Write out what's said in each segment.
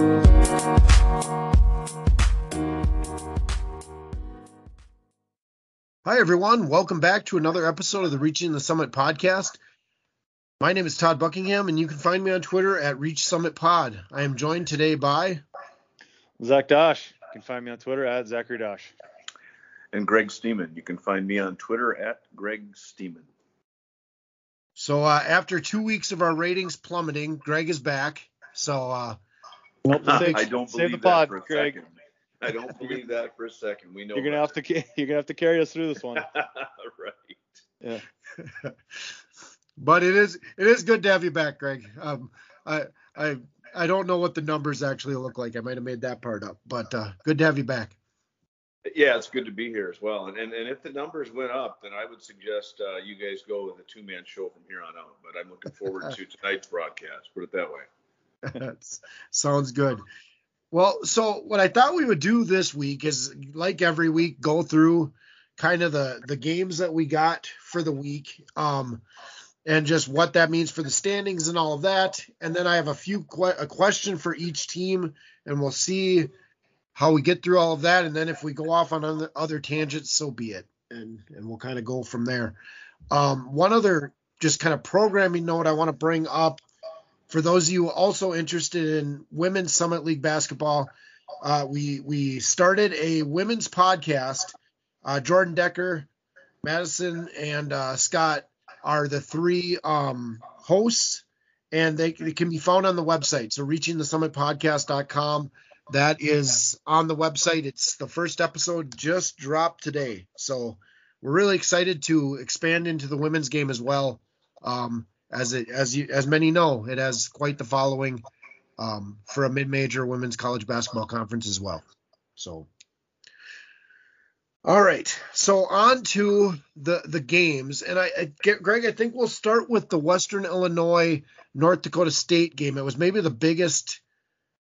Hi, everyone. Welcome back to another episode of the Reaching the Summit podcast. My name is Todd Buckingham, and you can find me on Twitter at Reach Summit Pod. I am joined today by Zach Dosh. You can find me on Twitter at Zachary Dosh. And Greg Steeman. You can find me on Twitter at Greg Steeman. So uh, after two weeks of our ratings plummeting, Greg is back. So uh, nope, save, I don't save believe the pod, that for a Greg. second. I don't believe that for a second. We know You're gonna about have to you're gonna have to carry us through this one. right. Yeah. but it is it is good to have you back, Greg. Um, I I I don't know what the numbers actually look like. I might have made that part up, but uh, good to have you back. Yeah, it's good to be here as well. And and, and if the numbers went up, then I would suggest uh, you guys go with a two man show from here on out. But I'm looking forward to tonight's broadcast. Put it that way. That's, sounds good. Well, so what I thought we would do this week is, like every week, go through kind of the the games that we got for the week, um, and just what that means for the standings and all of that. And then I have a few que- a question for each team, and we'll see how we get through all of that. And then if we go off on other tangents, so be it, and and we'll kind of go from there. Um, one other just kind of programming note I want to bring up for those of you also interested in women's Summit League basketball, uh, we we started a women's podcast. Uh, Jordan Decker, Madison, and uh, Scott are the three um, hosts, and they, they, can be found on the website. So reachingthesummitpodcast.com. That is on the website. It's the first episode just dropped today. So we're really excited to expand into the women's game as well. Um, as it as you as many know, it has quite the following um, for a mid-major women's college basketball conference as well. So, all right, so on to the the games, and I, I get Greg. I think we'll start with the Western Illinois North Dakota State game. It was maybe the biggest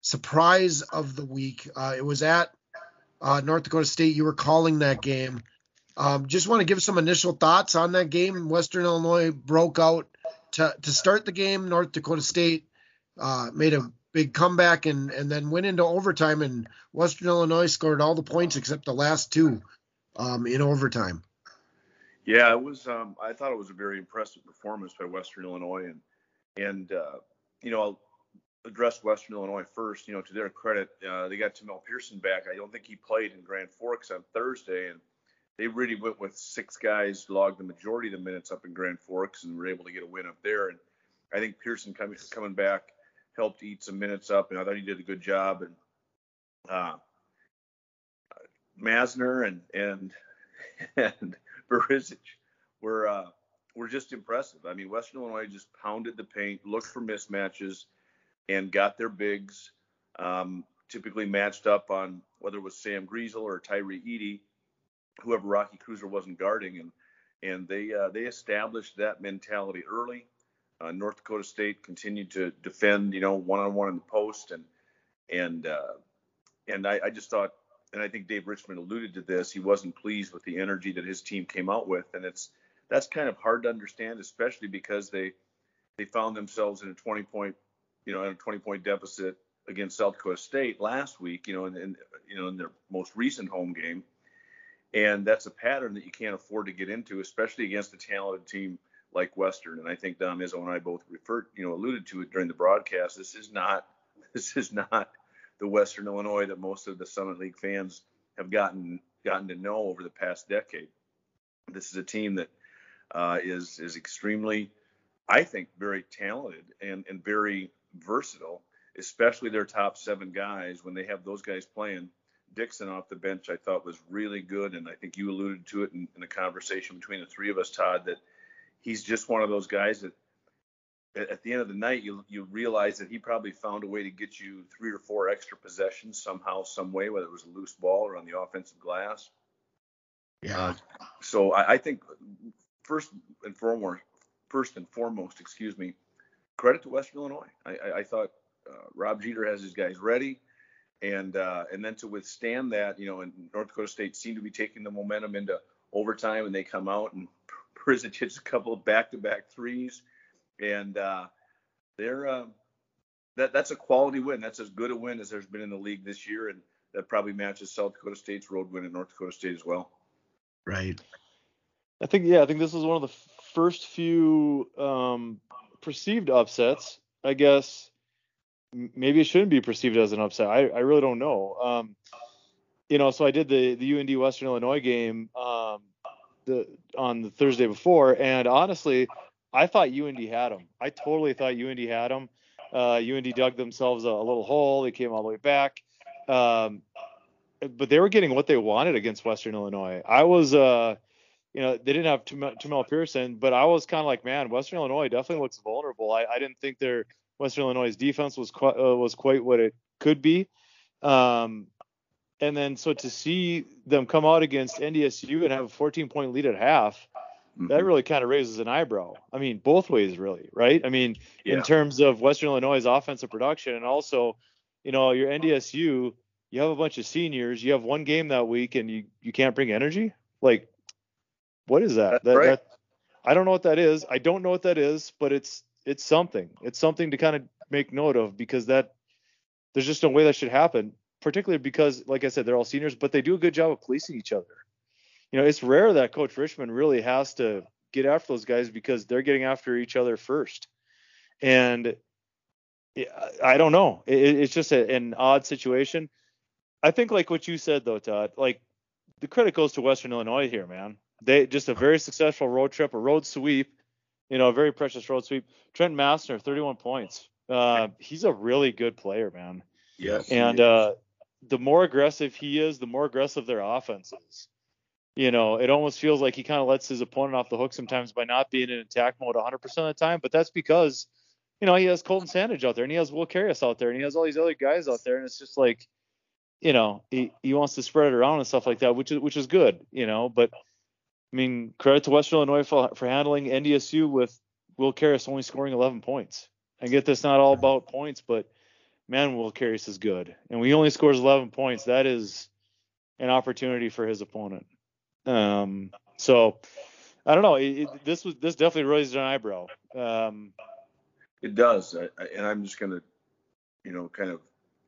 surprise of the week. Uh, it was at uh, North Dakota State. You were calling that game. Um, just want to give some initial thoughts on that game. Western Illinois broke out to, to start the game. North Dakota State uh, made a big comeback and, and then went into overtime, and Western Illinois scored all the points except the last two um, in overtime. Yeah, it was. Um, I thought it was a very impressive performance by Western Illinois, and and uh, you know I'll address Western Illinois first. You know, to their credit, uh, they got Tamell Pearson back. I don't think he played in Grand Forks on Thursday, and they really went with six guys, logged the majority of the minutes up in Grand Forks, and were able to get a win up there. And I think Pearson coming coming back helped eat some minutes up, and I thought he did a good job. And uh, Massner and and and Barisic were uh, were just impressive. I mean, Western Illinois just pounded the paint, looked for mismatches, and got their bigs. Um, typically matched up on whether it was Sam Griesel or Tyree Eady, whoever Rocky Kreuser wasn't guarding, and and they uh, they established that mentality early. Uh, North Dakota State continued to defend, you know, one on one in the post, and and uh, and I, I just thought, and I think Dave Richman alluded to this, he wasn't pleased with the energy that his team came out with, and it's that's kind of hard to understand, especially because they they found themselves in a 20 point, you know, in a 20 point deficit against South Dakota State last week, you know, in you know in their most recent home game, and that's a pattern that you can't afford to get into, especially against a talented team like Western. And I think Dom Izzo and I both referred, you know, alluded to it during the broadcast. This is not this is not the Western Illinois that most of the Summit League fans have gotten gotten to know over the past decade. This is a team that uh, is is extremely, I think, very talented and and very versatile, especially their top seven guys. When they have those guys playing, Dixon off the bench, I thought was really good, and I think you alluded to it in, in the conversation between the three of us, Todd, that he's just one of those guys that at the end of the night you you realize that he probably found a way to get you three or four extra possessions somehow, some way, whether it was a loose ball or on the offensive glass. Yeah. Uh, so I, I think first and foremost, first and foremost, excuse me, credit to Western Illinois. I, I, I thought uh, Rob Jeter has his guys ready, and uh, and then to withstand that, you know, and North Dakota State seemed to be taking the momentum into overtime, and they come out and Barisic hits a couple of back-to-back threes, and uh, they're uh, that that's a quality win. That's as good a win as there's been in the league this year, and that probably matches South Dakota State's road win at North Dakota State as well. Right. I think yeah, I think this is one of the first few um, perceived upsets. I guess maybe it shouldn't be perceived as an upset. I, I really don't know. Um, you know, so I did the the UND Western Illinois game um, the on the Thursday before, and honestly, I thought UND had them. I totally thought UND had them. Uh, UND dug themselves a, a, little hole. They came all the way back. Um, but they were getting what they wanted against Western Illinois. I was, uh, you know, they didn't have Tamell Pearson, but I was kind of like, man, Western Illinois definitely looks vulnerable. I, I didn't think their Western Illinois defense was quite, uh, was quite what it could be. Um, and then so to see them come out against NDSU and have a 14 point lead at half, mm-hmm. that really kind of raises an eyebrow. I mean, both ways really, right? I mean, yeah. in terms of Western Illinois' offensive production and also, you know, your NDSU you have a bunch of seniors, you have one game that week, and you you can't bring energy. Like, what is that? That, right. that, I don't know what that is. I don't know what that is, but it's it's something. It's something to kind of make note of because that there's just no way that should happen. Particularly because, like I said, they're all seniors, but they do a good job of policing each other. You know, it's rare that Coach Richman really has to get after those guys because they're getting after each other first. And I don't know. It's just an odd situation. I think like what you said though, Todd. Like the credit goes to Western Illinois here, man. They just a very successful road trip, a road sweep. You know, a very precious road sweep. Trent Massner, 31 points. Uh, he's a really good player, man. Yes. And uh, the more aggressive he is, the more aggressive their offense is. You know, it almost feels like he kind of lets his opponent off the hook sometimes by not being in attack mode 100% of the time. But that's because, you know, he has Colton Sandage out there and he has Will Carius out there and he has all these other guys out there. And it's just like, you know, he, he wants to spread it around and stuff like that, which is which is good, you know. But I mean, credit to Western Illinois for, for handling NDSU with Will Carius only scoring 11 points. I get this not all about points, but man, Will Carius is good, and when he only scores 11 points, that is an opportunity for his opponent. Um, so I don't know. It, it, this was this definitely raised an eyebrow. Um, it does, I, I, and I'm just gonna, you know, kind of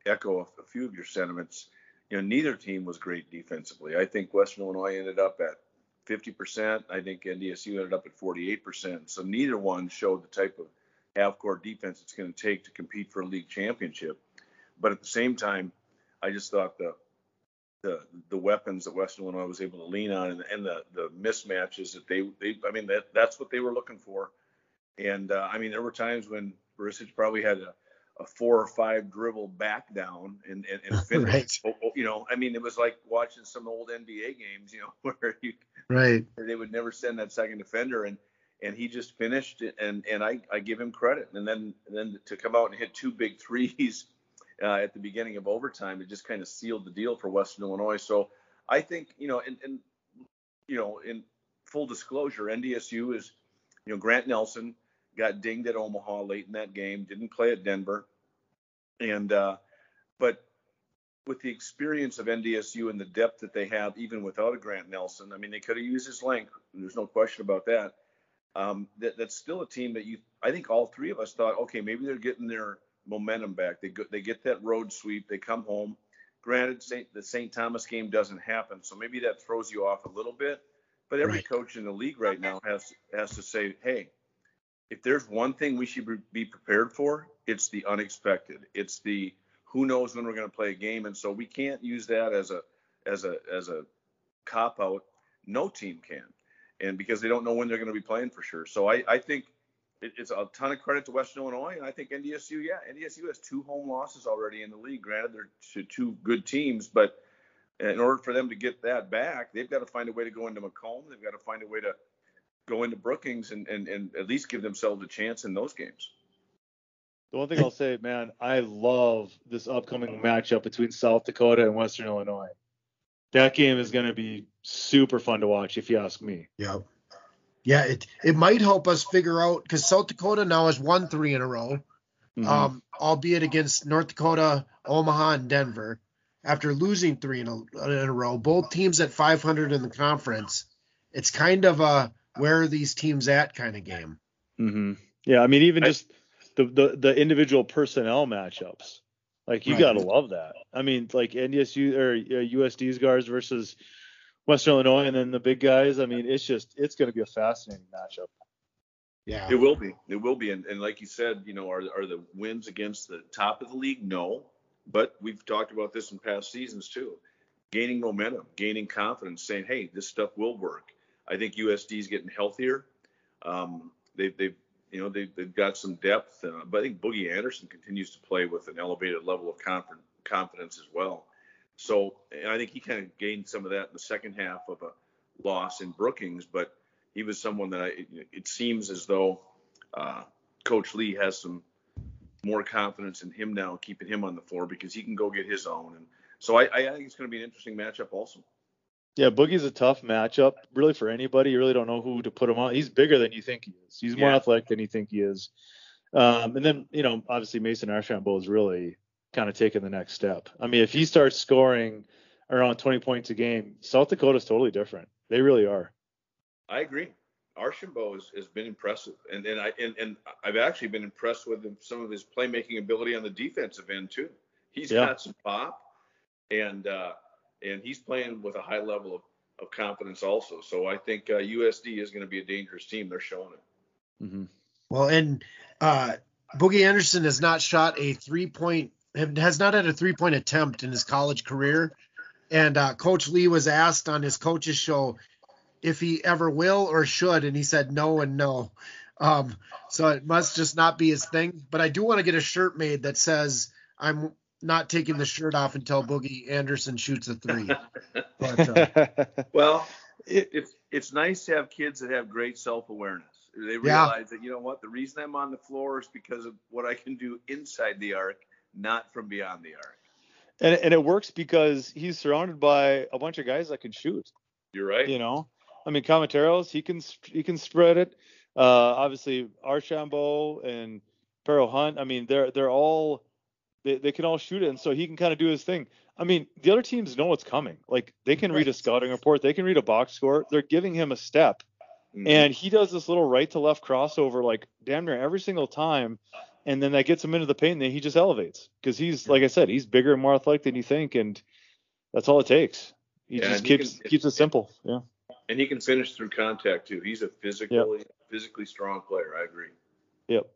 echo a, a few of your sentiments. You know, neither team was great defensively. I think Western Illinois ended up at 50%. I think NDSU ended up at 48%. So neither one showed the type of half-court defense it's going to take to compete for a league championship. But at the same time, I just thought the the the weapons that Western Illinois was able to lean on and, and the the mismatches that they they I mean that that's what they were looking for. And uh, I mean there were times when Barisic probably had a a four or five dribble back down and, and, and finish. right. Oh, oh, you know, I mean, it was like watching some old NBA games, you know, where you right where they would never send that second defender and and he just finished and and I, I give him credit. And then and then to come out and hit two big threes uh, at the beginning of overtime, it just kind of sealed the deal for Western Illinois. So I think you know, and, and you know, in full disclosure, NDSU is you know Grant Nelson got dinged at Omaha late in that game, didn't play at Denver. And uh, but with the experience of NDSU and the depth that they have, even without a Grant Nelson, I mean, they could have used his length. There's no question about that. Um, that. That's still a team that you, I think all three of us thought, okay, maybe they're getting their momentum back. They go, they get that road sweep, they come home. Granted, Saint, the St. Thomas game doesn't happen, so maybe that throws you off a little bit. But every right. coach in the league right now has has to say, hey, if there's one thing we should be prepared for, it's the unexpected. It's the who knows when we're going to play a game, and so we can't use that as a as a as a cop out. No team can, and because they don't know when they're going to be playing for sure. So I I think it, it's a ton of credit to Western Illinois, and I think NDSU. Yeah, NDSU has two home losses already in the league. Granted, they're to two good teams, but in order for them to get that back, they've got to find a way to go into Macomb. They've got to find a way to go into Brookings and, and, and at least give themselves a chance in those games. The one thing I'll say, man, I love this upcoming matchup between South Dakota and Western Illinois. That game is going to be super fun to watch, if you ask me. Yeah. Yeah, it it might help us figure out because South Dakota now has won three in a row, mm-hmm. um, albeit against North Dakota, Omaha, and Denver. After losing three in a, in a row, both teams at 500 in the conference. It's kind of a where are these teams at kind of game. Mm-hmm. Yeah, I mean even just the the, the individual personnel matchups. Like you Right. gotta love that. I mean, like NDSU or uh, USD's guards versus Western Illinois, and then the big guys. I mean, it's just it's going to be a fascinating matchup. Yeah. It will be. It will be. And, and like you said, you know, are are the wins against the top of the league? No. But we've talked about this in past seasons too. Gaining momentum, gaining confidence, saying, "Hey, this stuff will work." I think USD is getting healthier. Um, they've they've you know they've, they've got some depth, uh, but I think Boogie Anderson continues to play with an elevated level of conf- confidence as well. So, I think he kind of gained some of that in the second half of a loss in Brookings, but he was someone that I, it, it seems as though uh, Coach Lee has some more confidence in him now, keeping him on the floor because he can go get his own. And so I, I think it's going to be an interesting matchup also. Yeah, Boogie's a tough matchup, really for anybody. You really don't know who to put him on. He's bigger than you think he is. He's more Yeah. athletic than you think he is. Um, and then you know, obviously Mason Archambault is really kind of taking the next step. I mean, if he starts scoring around 20 points a game, South Dakota's totally different. They really are. I agree. Archambault has, has been impressive, and and I and, and I've actually been impressed with him, some of his playmaking ability on the defensive end too. He's Yeah. got some pop, and uh, and he's playing with a high level of, of confidence also. So I think uh, USD is going to be a dangerous team. They're showing it. Mm-hmm. Well, and uh, Boogie Anderson has not shot a three point, has not had a three point attempt in his college career. And uh, Coach Lee was asked on his coach's show if he ever will or should, and he said no and no. Um, so it must just not be his thing. But I do want to get a shirt made that says I'm not taking the shirt off until Boogie Anderson shoots a three. But, uh, Well, It- it's it's nice to have kids that have great self awareness. They Yeah. realize that you know what the reason I'm on the floor is because of what I can do inside the arc, not from beyond the arc. and and it works because he's surrounded by a bunch of guys that can shoot. You're right. You know, I mean, Kamateros, he can he can spread it. Uh, obviously, Archambault and Perrott-Hunt. I mean, they're they're all they, they can all shoot it, and so he can kind of do his thing. I mean, the other teams know what's coming. Like they can read a scouting report, they can read a box score. They're giving him a step, Mhm. and he does this little right to left crossover like damn near every single time. And then that gets him into the paint, and then he just elevates because he's like I said, he's bigger and more athletic than you think, and that's all it takes. He Yeah, just he keeps can- keeps it simple. Yeah. and he can finish through contact too. He's a physically physically strong player. I agree. Yep.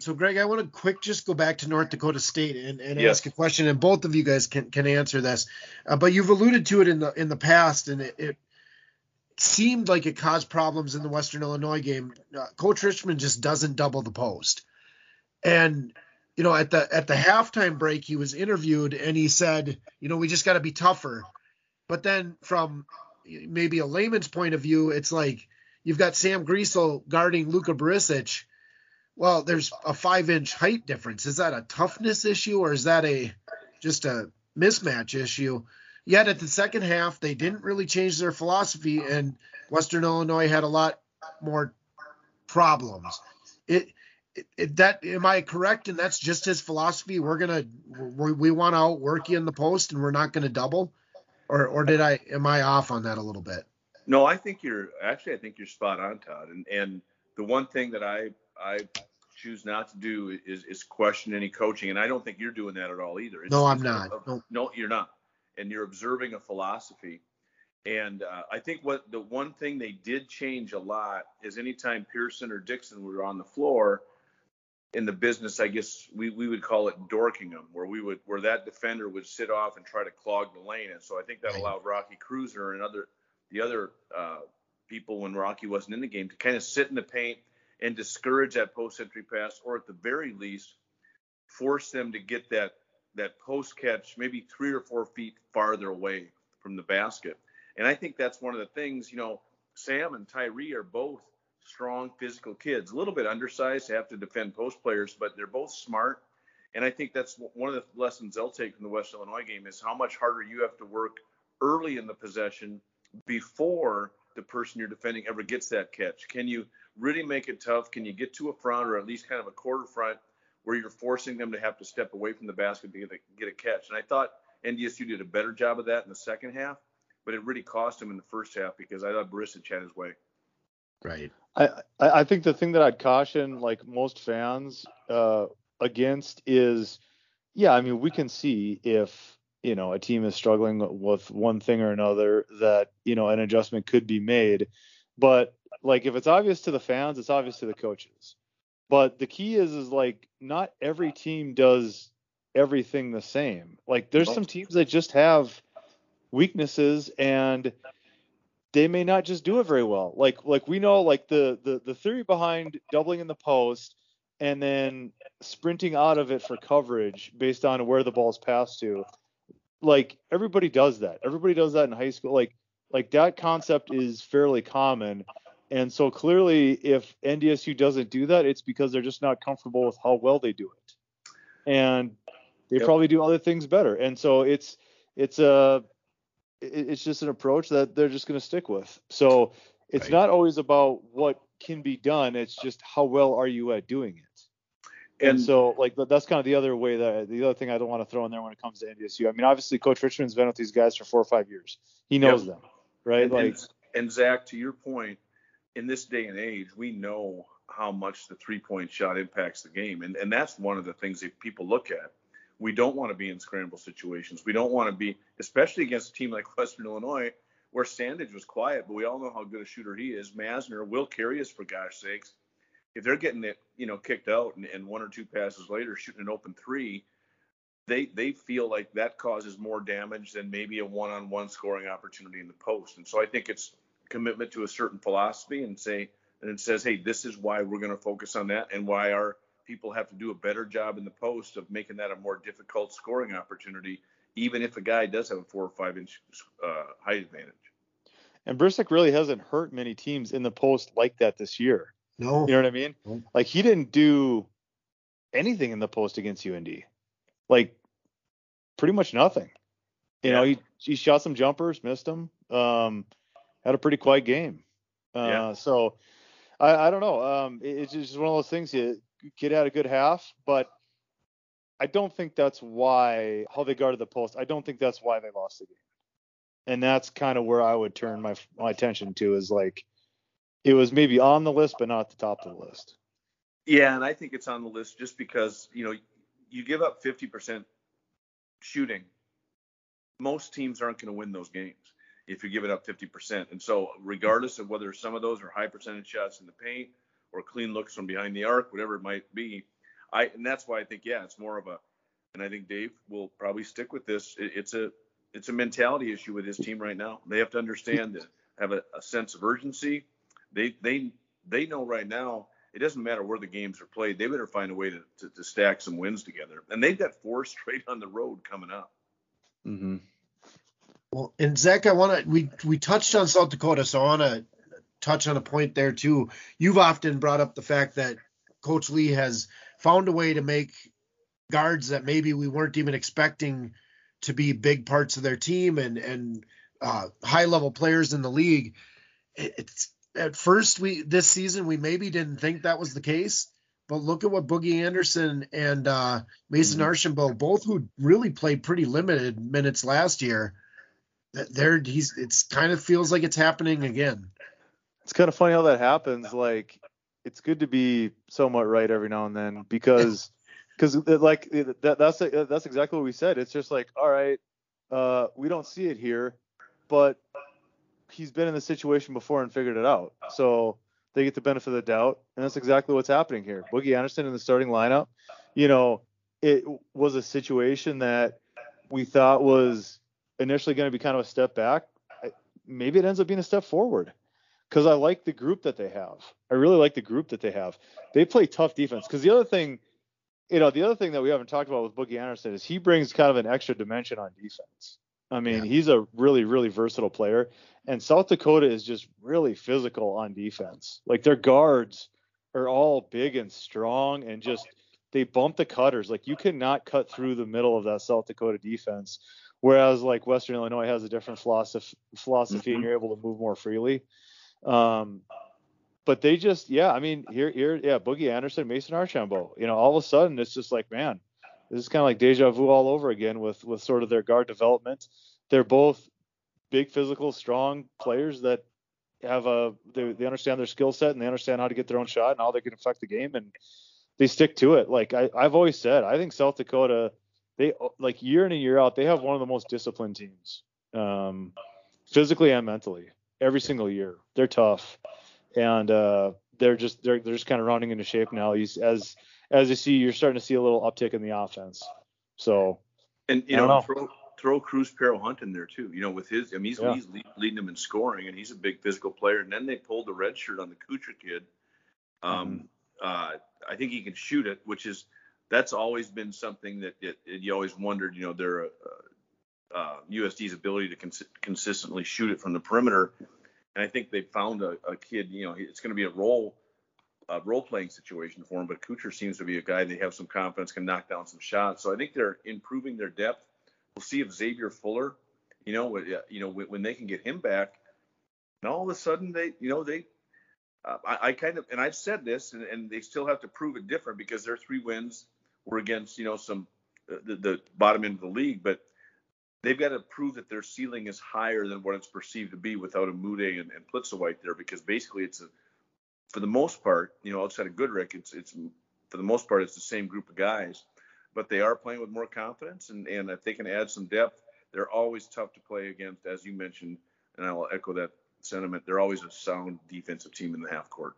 So, Greg, I want to quick just go back to North Dakota State and, and Yes. ask a question, and both of you guys can, can answer this. Uh, but you've alluded to it in the in the past, and it, it seemed like it caused problems in the Western Illinois game. Uh, Coach Richman just doesn't double the post, and you know at the at the halftime break he was interviewed and he said, you know, we just got to be tougher. But then from maybe a layman's point of view, it's like you've got Sam Griesel guarding Luka Barisic well, there's a five inch height difference. Is that a toughness issue or is that a just a mismatch issue? Yet at the second half, they didn't really change their philosophy, and Western Illinois had a lot more problems. It, it, it that am I correct? And that's just his philosophy. We're gonna we, we want to outwork you in the post, and we're not gonna double. Or or did I am I off on that a little bit? No, I think you're actually I think you're spot on, Todd. And and the one thing that I I choose not to do is is question any coaching, and I don't think you're doing that at all either. It's- No, I'm not. a- No. no, you're not. And you're observing a philosophy. And uh, I think what the one thing they did change a lot is anytime Pearson or Dixon were on the floor in the business, I guess we, we would call it dorking them, where we would where that defender would sit off and try to clog the lane. And so I think that Right. allowed Rocky Kreuser and other the other uh, people when Rocky wasn't in the game to kind of sit in the paint and discourage that post entry pass, or at the very least, force them to get that that post catch maybe three or four feet farther away from the basket. And I think that's one of the things, you know, Sam and Tyree are both strong physical kids, a little bit undersized, have to defend post players, but they're both smart. And I think that's one of the lessons they'll take from the West Illinois game is how much harder you have to work early in the possession before the person you're defending ever gets that catch. Can you really make it tough? Can you get to a front or at least kind of a quarter front where you're forcing them to have to step away from the basket to get a, get a catch? And I thought NDSU did a better job of that in the second half, but it really cost them in the first half because I thought Barisic had his way. Right. I, I think the thing that I'd caution like most fans uh, against is, yeah, I mean we can see if you know a team is struggling with one thing or another that you know an adjustment could be made, but like if it's obvious to the fans, it's obvious to the coaches. But the key is is like not every team does everything the same. Like there's some teams that just have weaknesses and they may not just do it very well. Like like we know like the the the theory behind doubling in the post and then sprinting out of it for coverage based on where the ball's passed to. Like everybody does that. Everybody does that in high school. Like like that concept is fairly common. And so clearly if NDSU doesn't do that, it's because they're just not comfortable with how well they do it. And they yep. probably do other things better. And so it's it's a it's just an approach that they're just going to stick with. So it's right. not always about what can be done. It's just how well are you at doing it. And, and so like that's kind of the other way that the other thing I don't want to throw in there when it comes to NDSU. I mean, obviously Coach Richman's been with these guys for four or five years. He knows yep. them, right? And, like and, Zach, to your point, in this day and age, we know how much the three point shot impacts the game, and and that's one of the things that people look at we don't want to be in scramble situations. We don't want to be, especially against a team like Western Illinois, where Sandage was quiet, but we all know how good a shooter he is. Massner will carry us for gosh sakes. If they're getting it, you know, kicked out and, and one or two passes later shooting an open three, they they feel like that causes more damage than maybe a one-on-one scoring opportunity in the post. And so I think it's commitment to a certain philosophy and say and it says, hey, this is why we're going to focus on that and why our people have to do a better job in the post of making that a more difficult scoring opportunity, even if a guy does have a four or five inch uh, height advantage. And Barisic really hasn't hurt many teams in the post like that this year. No. You know what I mean? No. Like he didn't do anything in the post against UND. Like pretty much nothing. You yeah. know, he he shot some jumpers, missed them. Um, had a pretty quiet game. Uh, yeah. So I, I don't know. Um, it, it's just one of those things. You Kid had a good half, but I don't think that's why how they guarded the post. I don't think that's why they lost the game. And that's kind of where I would turn my my attention to is like it was maybe on the list but not at the top of the list. Yeah, and I think it's on the list just because, you know, you give up 50% shooting. Most teams aren't going to win those games if you give it up 50%. And so regardless of whether some of those are high percentage shots in the paint or clean looks from behind the arc, whatever it might be. I and that's why I think yeah, it's more of a, and I think Dave will probably stick with this. It, it's a it's a mentality issue with his team right now. They have to understand that have a, a sense of urgency. They they they know right now it doesn't matter where the games are played. They better find a way to, to, to stack some wins together. And they've got four straight on the road coming up. Mm-hmm. Well, and Zach, I want to we we touched on South Dakota, so I want to touch on a point there too. You've often brought up the fact that Coach Lee has found a way to make guards that maybe we weren't even expecting to be big parts of their team and and uh, high level players in the league. It's at first we this season we maybe didn't think that was the case, but look at what Boogie Anderson and uh, Mason mm-hmm. Archambault, both who really played pretty limited minutes last year. There, he's it's kind of feels like it's happening again it's kind of funny how that happens. Like, it's good to be somewhat right every now and then because, because like that, that's that's exactly what we said. It's just like, all right, uh, we don't see it here, but he's been in the situation before and figured it out. So they get the benefit of the doubt, and that's exactly what's happening here. Boogie Anderson in the starting lineup, you know, it was a situation that we thought was initially going to be kind of a step back. Maybe it ends up being a step forward because I like the group that they have. I really like the group that they have. They play tough defense. Because the other thing, you know, the other thing that we haven't talked about with Boogie Anderson is he brings kind of an extra dimension on defense. I mean, yeah. he's a really, really versatile player. And South Dakota is just really physical on defense. Like their guards are all big and strong and just they bump the cutters. Like you cannot cut through the middle of that South Dakota defense. Whereas like Western Illinois has a different philosophy, philosophy mm-hmm. and you're able to move more freely. Um, but they just, yeah, I mean, here, here, yeah, Boogie Anderson, Mason Archambault. You know, all of a sudden, it's just like, man, this is kind of like deja vu all over again with with sort of their guard development. They're both big, physical, strong players that have a they, they understand their skill set and they understand how to get their own shot and how they can affect the game and they stick to it. Like I, I've always said, I think South Dakota, they like year in and year out, they have one of the most disciplined teams, um, physically and mentally, every single year. They're tough, and uh, they're just they're they're just kind of rounding into shape now. He's, as as you see, you're starting to see a little uptick in the offense. So, and you know, know, throw throw Kruz Perrott-Hunt in there too. You know, with his, I mean, he's, yeah. he's leading them in scoring, and he's a big physical player. And then they pulled the red shirt on the Kuchar kid. Um, mm-hmm. uh, I think he can shoot it, which is that's always been something that it, it, you always wondered. You know, their uh, uh, USD's ability to cons- consistently shoot it from the perimeter, and I think they found a, a kid. You know, it's going to be a role role playing situation for him. But Kuchar seems to be a guy they have some confidence can knock down some shots. So I think they're improving their depth. We'll see if Xavier Fuller, you know, you know when they can get him back, and all of a sudden they, you know, they uh, I, I, kind of, and I've said this, and, and, they still have to prove it different because their three wins were against, you know, some uh, the, the bottom end of the league, but they've got to prove that their ceiling is higher than what it's perceived to be without a Mude and, and Plitzuweit there, because basically it's a, for the most part, you know, outside of Goodrick, it's it's for the most part it's the same group of guys, but they are playing with more confidence, and and if they can add some depth, they're always tough to play against, as you mentioned, and I will echo that sentiment. They're always a sound defensive team in the half court.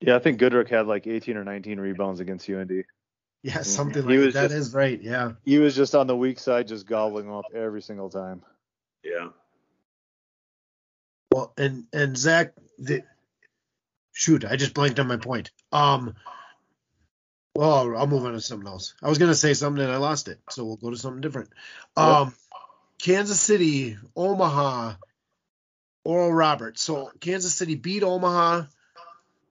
Yeah, I think Goodrick had like 18 or 19 rebounds against UND. Yeah, mm-hmm. something like that just, is right. Yeah. He was just on the weak side, just gobbling them up every single time. Yeah. Well, and and Zach, the, shoot, I just blanked on my point. Um. Well, I'll move on to something else. I was gonna say something and I lost it, so we'll go to something different. Um. Kansas City, Omaha, Oral Roberts. So Kansas City beat Omaha,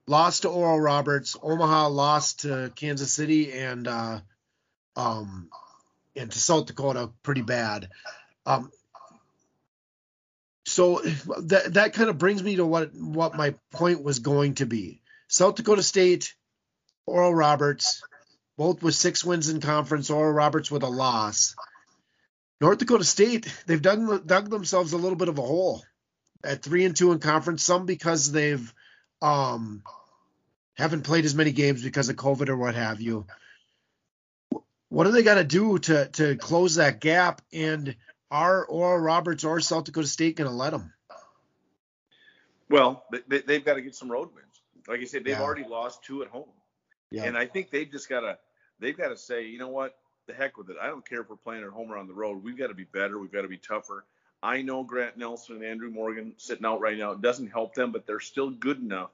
lost to Oral Roberts. Omaha lost to Kansas City and uh, um, and to South Dakota pretty bad. Um, so that that kind of brings me to what what my point was going to be. South Dakota State, Oral Roberts, both with six wins in conference. Oral Roberts with a loss. North Dakota State, they've dug, dug themselves a little bit of a hole at three and two in conference. Some because they've um, haven't played as many games because of COVID or what have you. What do they got to do to to close that gap? And are Oral Roberts or South Dakota State going to let them? Well, they, have got to get some road wins. Like I said, they've yeah. already lost two at home, yeah. and I think they've just got to they've got to say, you know what, the heck with it. I don't care if we're playing at home or on the road. We've got to be better. We've got to be tougher. I know Grant Nelson and Andrew Morgan sitting out right now. It doesn't help them, but they're still good enough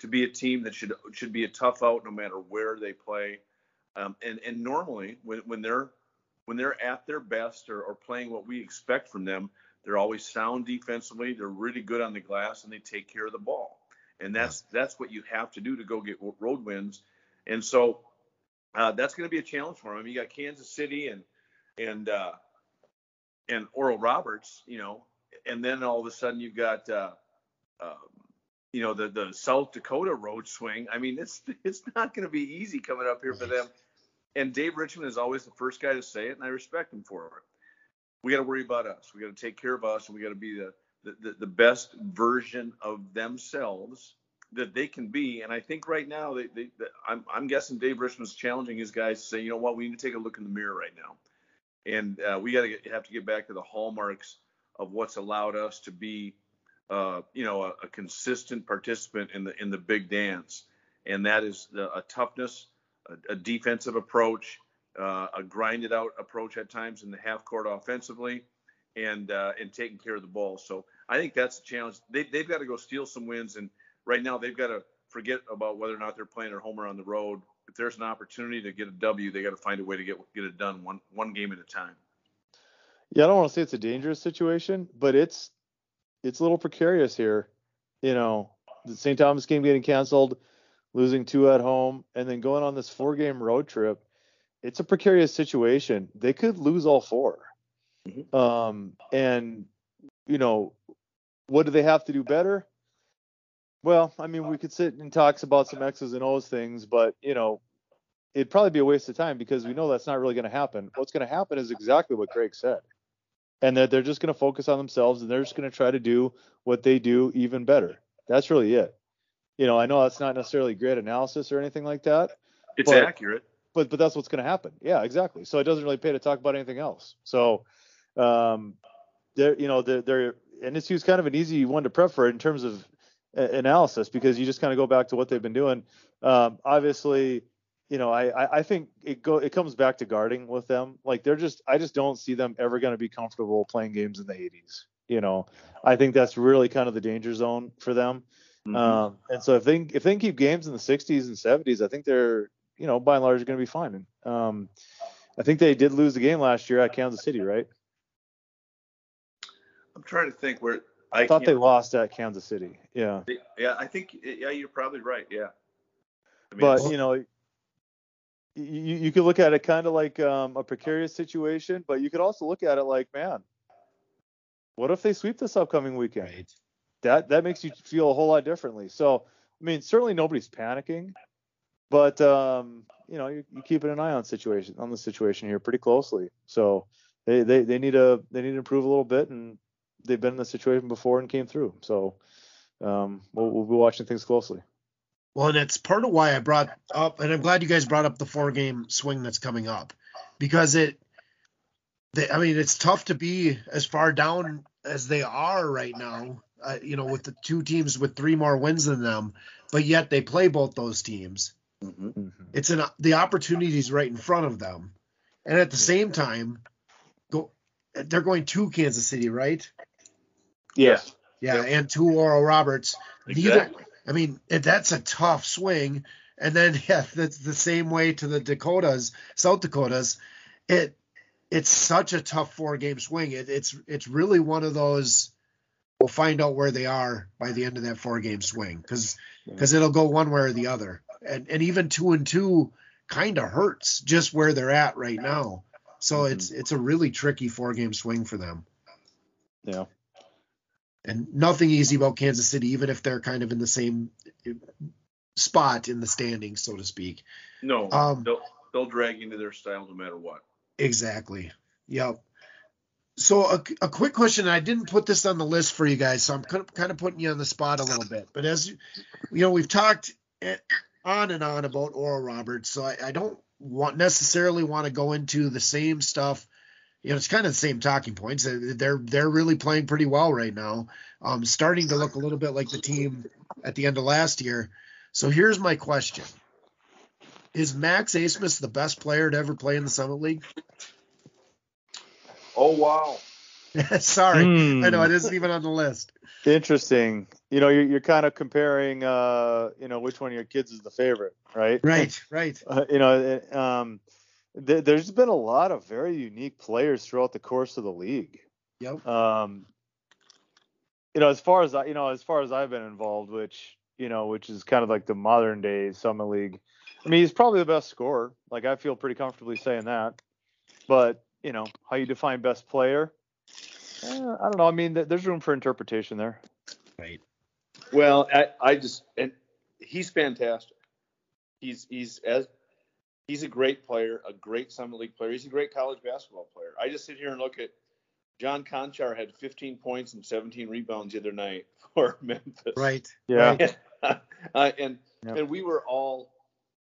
to be a team that should should be a tough out no matter where they play. Um, and and normally when, when they're when they're at their best or, or playing what we expect from them, they're always sound defensively. They're really good on the glass and they take care of the ball. And that's that's what you have to do to go get road wins. And so uh, that's going to be a challenge for them. I mean, you got Kansas City and and uh, and Oral Roberts, you know, and then all of a sudden you've got, uh, uh, you know, the the South Dakota road swing. I mean, it's it's not going to be easy coming up here for them. And Dave Richman is always the first guy to say it, and I respect him for it. We got to worry about us. We got to take care of us, and we got to be the, the the best version of themselves that they can be. And I think right now, they, they, they I'm, I'm guessing Dave Richman's challenging his guys to say, you know what, we need to take a look in the mirror right now and uh, we got to have to get back to the hallmarks of what's allowed us to be, uh, you know, a, a, consistent participant in the in the big dance, and that is the, a toughness, a, defensive approach, uh, a grinded out approach at times in the half court offensively, and uh, and taking care of the ball. So I think that's the challenge. They, they've got to go steal some wins, and right now they've got to forget about whether or not they're playing at home or on the road if there's an opportunity to get a W, they got to find a way to get get it done one one game at a time. Yeah, I don't want to say it's a dangerous situation, but it's it's a little precarious here. You know, the St. Thomas game getting canceled, losing two at home, and then going on this four game road trip. It's a precarious situation. They could lose all 4 mm-hmm. Um, and you know, what do they have to do better? Well, I mean, we could sit and talk about some X's and O's things, but you know, it'd probably be a waste of time because we know that's not really going to happen. What's going to happen is exactly what Greg said. and that they're just going to focus on themselves and they're just going to try to do what they do even better. That's really it. You know, I know that's not necessarily great analysis or anything like that. It's but, accurate. But but that's what's going to happen. Yeah, exactly. So it doesn't really pay to talk about anything else. So um, they're you know they're, they're is kind of an easy one to prep for in terms of analysis because you just kind of go back to what they've been doing. Um, obviously, you know, I, I think it go it comes back to guarding with them. Like they're just I just don't see them ever going to be comfortable playing games in the 80s. You know, I think that's really kind of the danger zone for them. Mm-hmm. Um, and so if they if they can keep games in the 60s and 70s, I think they're you know by and large going to be fine. And um, I think they did lose the game last year at Kansas City, right? I'm trying to think where I, I thought they lost at Kansas City. Yeah. Yeah, I think yeah, you're probably right. Yeah. I mean, but you know, you, you could look at it kind of like um, a precarious situation, but you could also look at it like, man, what if they sweep this upcoming weekend? Right. That that makes you feel a whole lot differently. So, I mean, certainly nobody's panicking, but um, you know, you're, you're keeping an eye on situation on the situation here pretty closely. So they, they they need to they need to improve a little bit, and they've been in the situation before and came through. So um, we'll, we'll be watching things closely. Well, and it's part of why I brought up, and I'm glad you guys brought up the four game swing that's coming up because it, they, I mean, it's tough to be as far down as they are right now, uh, you know, with the two teams with three more wins than them, but yet they play both those teams. Mm-hmm. mm-hmm. It's an the opportunities right in front of them, and at the same time, go they're going to Kansas City, right? Yes. Yeah, yeah. and to Oral Roberts. Exactly. Neither I mean, that's a tough swing. And then yeah, that's the same way to the Dakotas, South Dakotas. It it's such a tough four game swing. It, it's it's really one of those. We'll find out where they are by the end of that four game swing because because it'll go one way or the other. And and even two and two kind of hurts just where they're at right now. So mm-hmm. it's it's a really tricky four game swing for them. Yeah and nothing easy about Kansas City, even if they're kind of in the same spot in the standings, so to speak. No, um, they'll they'll drag into their style no matter what. Exactly. Yep. So a, a quick question. I didn't put this on the list for you guys, so I'm kind of, kind of putting you on the spot a little bit. But as you, you know, we've talked on and on about Oral Roberts, so I, I don't want necessarily want to go into the same stuff you know, it's kind of the same talking points. They're they're really playing pretty well right now. Um, starting to look a little bit like the team at the end of last year. So here's my question: Is Max Abmas the best player to ever play in the Summit League? Oh wow! Sorry, mm. I know it isn't even on the list. Interesting. You know, you're, you're kind of comparing, uh, you know, which one of your kids is the favorite, right? Right, right. Uh, you know, um, there's been a lot of very unique players throughout the course of the league. Yep. Um, you know, as far as I, you know, as far as I've been involved, which you know, which is kind of like the modern day Summit League. I mean, he's probably the best scorer. Like I feel pretty comfortably saying that. But you know, how you define best player? Eh, I don't know. I mean, there's room for interpretation there. Right. Well, I, I just and he's fantastic. He's he's as he's a great player, a great Summit League player. He's a great college basketball player. I just sit here and look at Jon Konchar had 15 points and 17 rebounds the other night for Memphis. Right. Yeah. uh, and yep. and we were all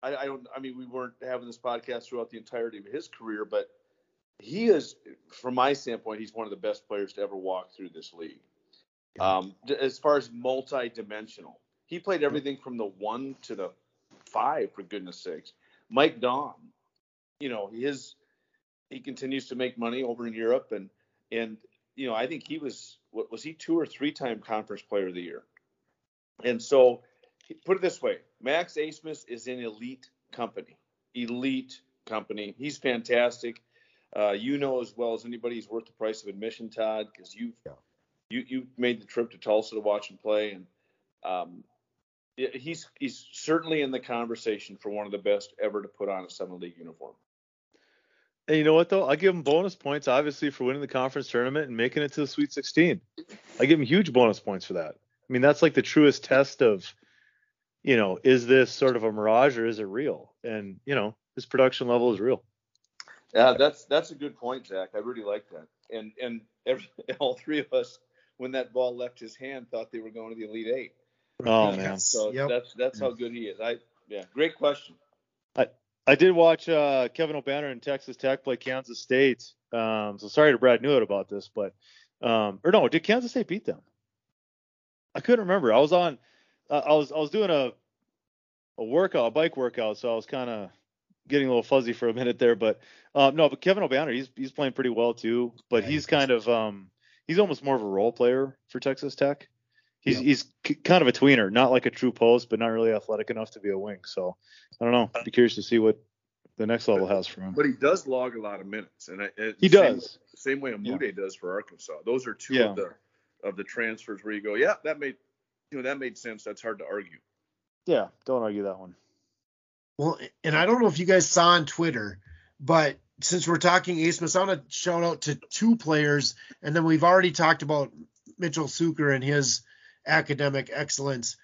I, I, don't I mean we weren't having this podcast throughout the entirety of his career, but he is from my standpoint he's one of the best players to ever walk through this league. Um, as far as multi-dimensional, he played everything from the one to the five for goodness sakes. Mike Daum, you know, his he continues to make money over in Europe and and you know, I think he was what was he two or three time conference player of the year. And so put it this way, Max Abmas is an elite company. Elite company. He's fantastic. Uh, you know as well as anybody he's worth the price of admission, Todd, because you've yeah. you you made the trip to Tulsa to watch him play, and um, he's he's certainly in the conversation for one of the best ever to put on a Summit League uniform. And you know what though? I give him bonus points obviously for winning the conference tournament and making it to the Sweet 16. I give him huge bonus points for that. I mean, that's like the truest test of, you know, is this sort of a mirage or is it real? And you know, his production level is real. Yeah, that's that's a good point, Zach. I really like that. and and every, all three of us, when that ball left his hand, thought they were going to the Elite Eight. Oh man. So Yep. that's that's how good he is. I yeah, great question. I I did watch uh, Kevin Obanor and Texas Tech play Kansas State. Um, so sorry to Brad Newitt about this, but um, or no, did Kansas State beat them? I couldn't remember. I was on, uh, I was I was doing a a workout, a bike workout, so I was kind of getting a little fuzzy for a minute there. But um, no, but Kevin Obanor, he's he's playing pretty well too. But he's kind of um, he's almost more of a role player for Texas Tech. He's Yep. he's k- kind of a tweener, not like a true post, but not really athletic enough to be a wing. So I don't know. Be curious to see what the next level has for him. But he does log a lot of minutes, and it, it- He same- does. Same way Umude does for Arkansas. Those are two Yeah. of the of the transfers where you go, yeah, that made you know that made sense. That's hard to argue. Yeah, don't argue that one. Well, and I don't know if you guys saw on Twitter, but since we're talking Ace Smith, I want to shout out to two players, and then we've already talked about Mitchell Sueker and his academic excellence.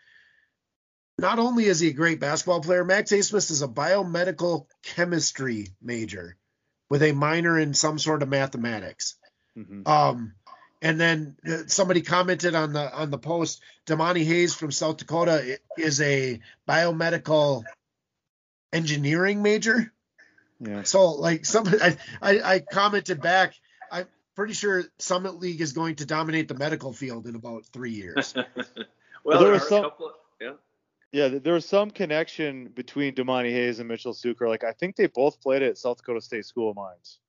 Not only is he a great basketball player, Max Abmas is a biomedical chemistry major with a minor in some sort of mathematics. hmm Um, and then uh, somebody commented on the on the post. Damani Hayes from South Dakota is a biomedical engineering major. Yeah. So like somebody, I, I I commented back. I'm pretty sure Summit League is going to dominate the medical field in about three years. well, there there was are some- a couple. Of, yeah. Yeah, there was some connection between Damani Hayes and Mitchell Sueker. Like I think they both played at South Dakota State School of Mines.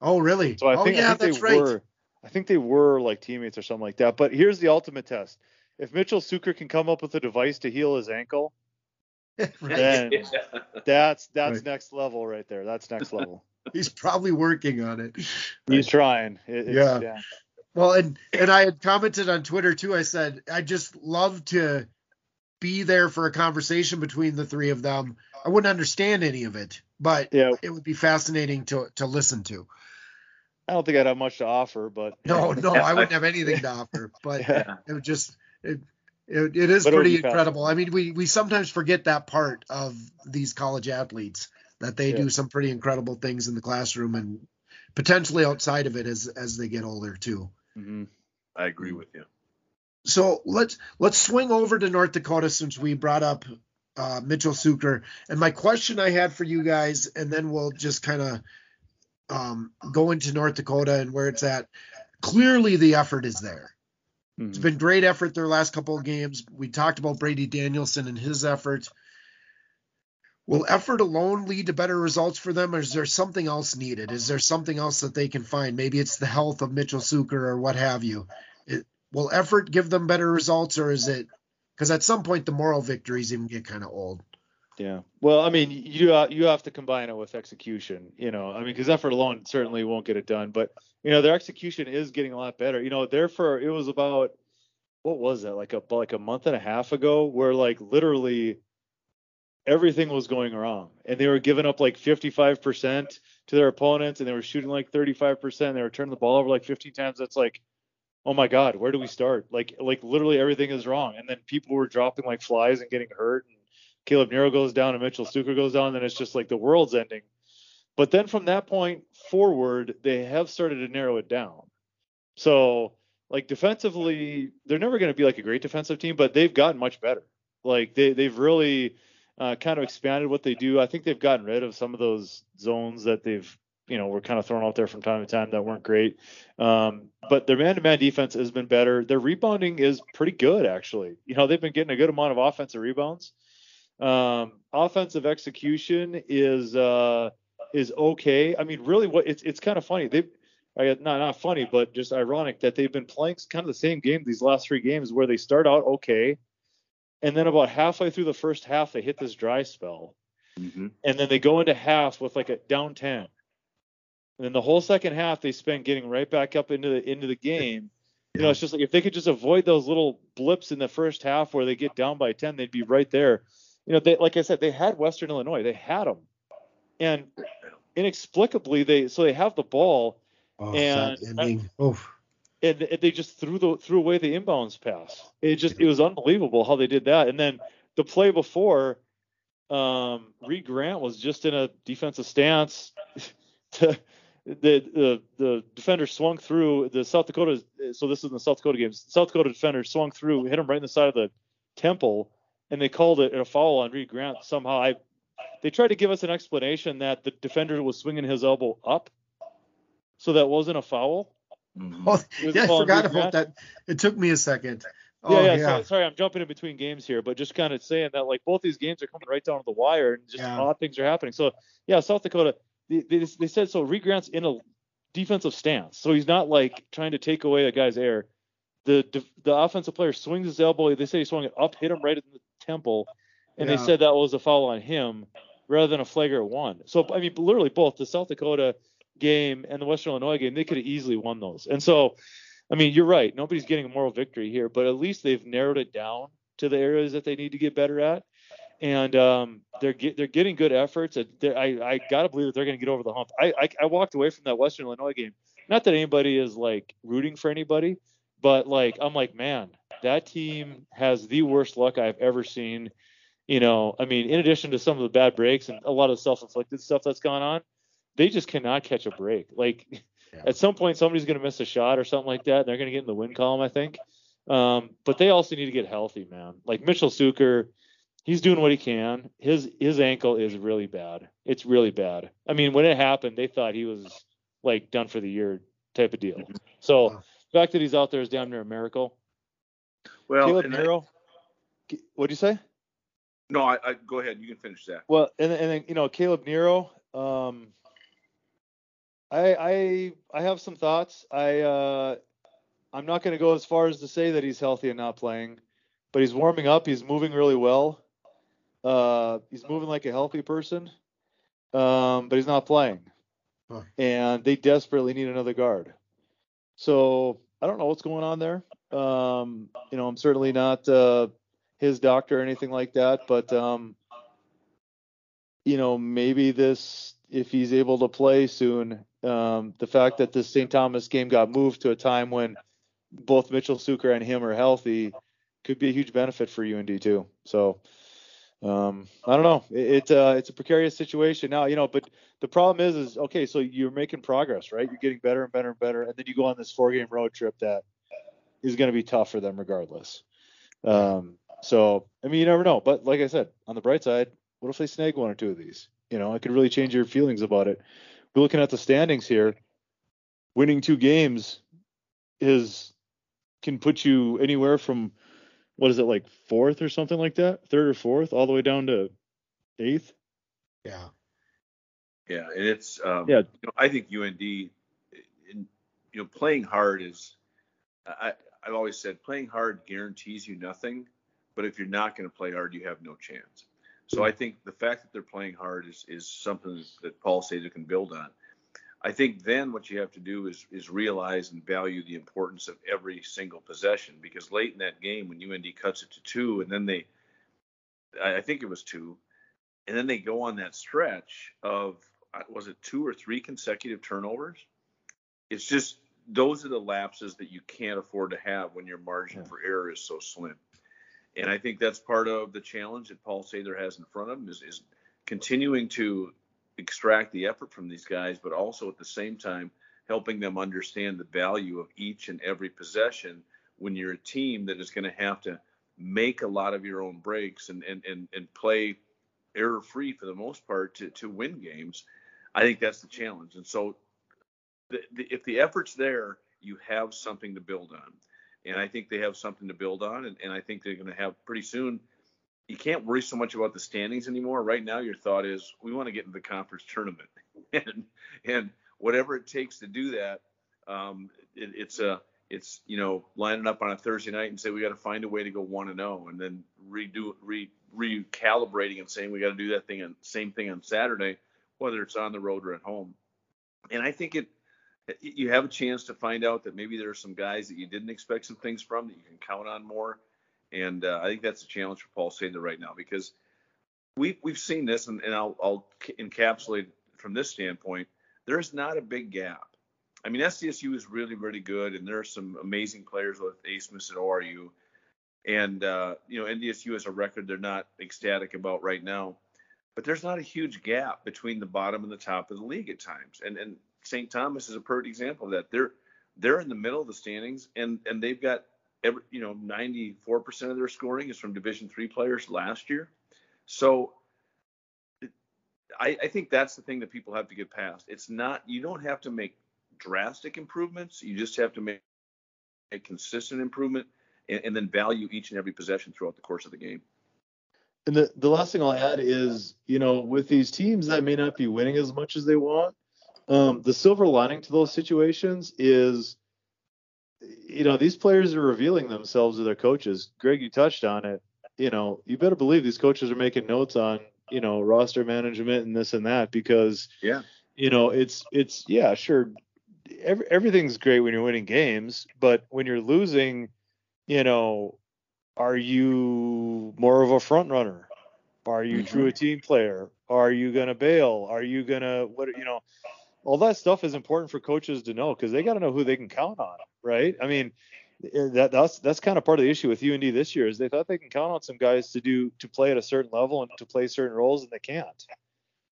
oh really? So I oh think, yeah, I think that's they right. were I think they were like teammates or something like that. But here's the ultimate test. If Mitchell Sueker can come up with a device to heal his ankle, right. then that's that's Right. next level right there. That's next level. He's probably working on it. He's trying. It- it's- Yeah. Well, and and I had commented on Twitter too. I said I just love to be there for a conversation between the three of them. I wouldn't understand any of it, but Yeah. it would be fascinating to to listen to. I don't think I'd have much to offer, but No, no, I wouldn't have anything to offer, but Yeah. it would just it it, it is But pretty incredible. I mean, we we sometimes forget that part of these college athletes that they Yeah. do some pretty incredible things in the classroom and potentially outside of it as as they get older too. Mhm. I agree with you. So let's let's swing over to North Dakota since we brought up uh, Mitchell Sueker. And my question I had for you guys, and then we'll just kind of um, go into North Dakota and where it's at. Clearly, the effort is there. It's Mhm. been great effort their last couple of games. We talked about Brady Danielson and his effort. Will effort alone lead to better results for them, or is there something else needed? Is there something else that they can find? Maybe it's the health of Mitchell Sueker or what have you. It, will effort give them better results, or is it because at some point the moral victories even get kind of old? Yeah. Well, I mean, you uh, you have to combine it with execution. You know, I mean, because effort alone certainly won't get it done. But you know, their execution is getting a lot better. You know, therefore, it was about what was that like a like a month and a half ago, where like literally everything was going wrong, and they were giving up like 55% to their opponents, and they were shooting like 35%. They were turning the ball over like 15 times. That's like oh my god where do we start like like literally everything is wrong and then people were dropping like flies and getting hurt caleb nero goes down and mitchell sueker goes down then it's just like the world's ending but then from that point forward they have started to narrow it down so like defensively they're never going to be like a great defensive team but they've gotten much better like they, they've really uh, kind of expanded what they do i think they've gotten rid of some of those zones that they've you know were kind of thrown out there from time to time that weren't great um, but their man-to-man defense has been better. Their rebounding is pretty good, actually. You know, they've been getting a good amount of offensive rebounds. Um, offensive execution is uh, is okay. I mean, really, what it's it's kind of funny. They, I not not funny, but just ironic that they've been playing kind of the same game these last three games, where they start out okay, and then about halfway through the first half, they hit this dry spell, Mm-hmm. and then they go into half with like a down ten. And then the whole second half they spent getting right back up into the into the game. You know, it's just like if they could just avoid those little blips in the first half where they get down by 10, they'd be right there. You know, they like I said, they had Western Illinois, they had them, and inexplicably they so they have the ball Oh, And-. Oh, and they just threw the threw away the inbounds pass. It just it was unbelievable how they did that. And then the play before, um, Reed Grant was just in a defensive stance to the the the defender swung through the South Dakota. So this is in the South Dakota games. South Dakota defender swung through, hit him right in the side of the temple, and they called it a foul on Reed Grant. Somehow, I they tried to give us an explanation that the defender was swinging his elbow up, so that wasn't a foul. Mm-hmm. Oh, yeah, I forgot about that. It took me a second. Oh, yeah, yeah. yeah. So, sorry, I'm jumping in between games here, but just kind of saying that like both these games are coming right down to the wire, and just yeah. odd things are happening. So yeah, South Dakota they, they, they said so. Reed Grant's in a defensive stance, so he's not like trying to take away a guy's air. The the offensive player swings his elbow. They say he swung it up, hit him right in the temple, and yeah. they said that was a foul on him rather than a flagrant one. So I mean, literally both the South Dakota game and the Western Illinois game, they could have easily won those. And so, I mean, you're right. Nobody's getting a moral victory here, but at least they've narrowed it down to the areas that they need to get better at and um, they're get, they're getting good efforts. I I gotta believe that they're gonna get over the hump. I, I I walked away from that Western Illinois game. Not that anybody is like rooting for anybody, but like I'm like, man, that team has the worst luck I've ever seen. You know, I mean, in addition to some of the bad breaks and a lot of self-inflicted stuff that's gone on, they just cannot catch a break. Like yeah. at some point, somebody's gonna miss a shot or something like that, and they're gonna get in the win column, I think. Um, but they also need to get healthy, man. Like Mitchell Sueker he's doing what he can. His his ankle is really bad. It's really bad. I mean, when it happened, they thought he was like done for the year type of deal. Mm-hmm. So the fact that he's out there is damn near a miracle. Well, Caleb Nero. What'd you say? No, I, I, go ahead. You can finish that. Well, and and then you know Caleb Nero. Um, I I I have some thoughts. I uh, I'm not going to go as far as to say that he's healthy and not playing, but he's warming up. He's moving really well. Uh, he's moving like a healthy person, um, but he's not playing. Huh. And they desperately need another guard. So I don't know what's going on there. Um, you know, I'm certainly not uh, his doctor or anything like that, but um, you know, maybe this, if he's able to play soon, um, the fact that this St. Thomas game got moved to a time when both Mitchell Sueker and him are healthy could be a huge benefit for UND too. So um, I don't know. It, it uh, it's a precarious situation now, you know. But the problem is, is okay. So you're making progress, right? You're getting better and better and better, and then you go on this four-game road trip that is going to be tough for them regardless. Um, so I mean, you never know. But like I said, on the bright side, what if they snag one or two of these? You know, it could really change your feelings about it. We're looking at the standings here. Winning two games is can put you anywhere from what is it like fourth or something like that, third or fourth, all the way down to eighth. Yeah. Yeah, and it's um, yeah. You know, I think UND, in, you know, playing hard is. I I've always said playing hard guarantees you nothing, but if you're not going to play hard, you have no chance. So I think the fact that they're playing hard is is something that Paul Sather can build on. I think then what you have to do is is realize and value the importance of every single possession because late in that game when UND cuts it to two and then they I think it was two and then they go on that stretch of uh, was it two or three consecutive turnovers it's just those are the lapses that you can't afford to have when your margin for error is so slim and I think that's part of the challenge that Paul Sather has in front of him is, is continuing to extract the effort from these guys, but also at the same time helping them understand the value of each and every possession when you're a team that is going to have to make a lot of your own breaks and and and, and play error free for the most part to to win games. I think that's the challenge. And so the, if the effort's there, you have something to build on. And I think they have something to build on. And, and I think they're going to have pretty soon you can't worry so much about the standings anymore. Right now, your thought is we want to get into the conference tournament, and and whatever it takes to do that, um, it, it's a it's you know lining up on a Thursday night and say we got to find a way to go one and zero, oh, and then redo re recalibrating and saying we got to do that thing on same thing on Saturday, whether it's on the road or at home. And I think it you have a chance to find out that maybe there are some guys that you didn't expect some things from that you can count on more. And uh, I think that's a challenge for Paul Sather right now because we've we've seen this, and, and I'll, I'll encapsulate from this standpoint. There's not a big gap. I mean, SDSU is really really good, and there are some amazing players with Smith at ORU, and uh, you know NDSU has a record they're not ecstatic about right now. But there's not a huge gap between the bottom and the top of the league at times, and and St. Thomas is a perfect example of that. They're they're in the middle of the standings, and and they've got every you know 94% of their scoring is from Division three players last year. So I, I think that's the thing that people have to get past. It's not you don't have to make drastic improvements. You just have to make a consistent improvement and, and then value each and every possession throughout the course of the game. And the, the last thing I'll add is, you know, with these teams that may not be winning as much as they want, um, the silver lining to those situations is, you know, these players are revealing themselves to their coaches. Greg, you touched on it. You know, you better believe these coaches are making notes on, you know, roster management and this and that because, yeah, you know, it's it's yeah, sure, every, everything's great when you're winning games, but when you're losing, you know, are you more of a front runner? Are you mm-hmm. true a team player? Are you gonna bail? Are you gonna what you know? All that stuff is important for coaches to know because they got to know who they can count on, right? I mean, eh, that that's that's kind of part of the issue with UND this year is they thought they can count on some guys to do to play at a certain level and to play certain roles, and they can't.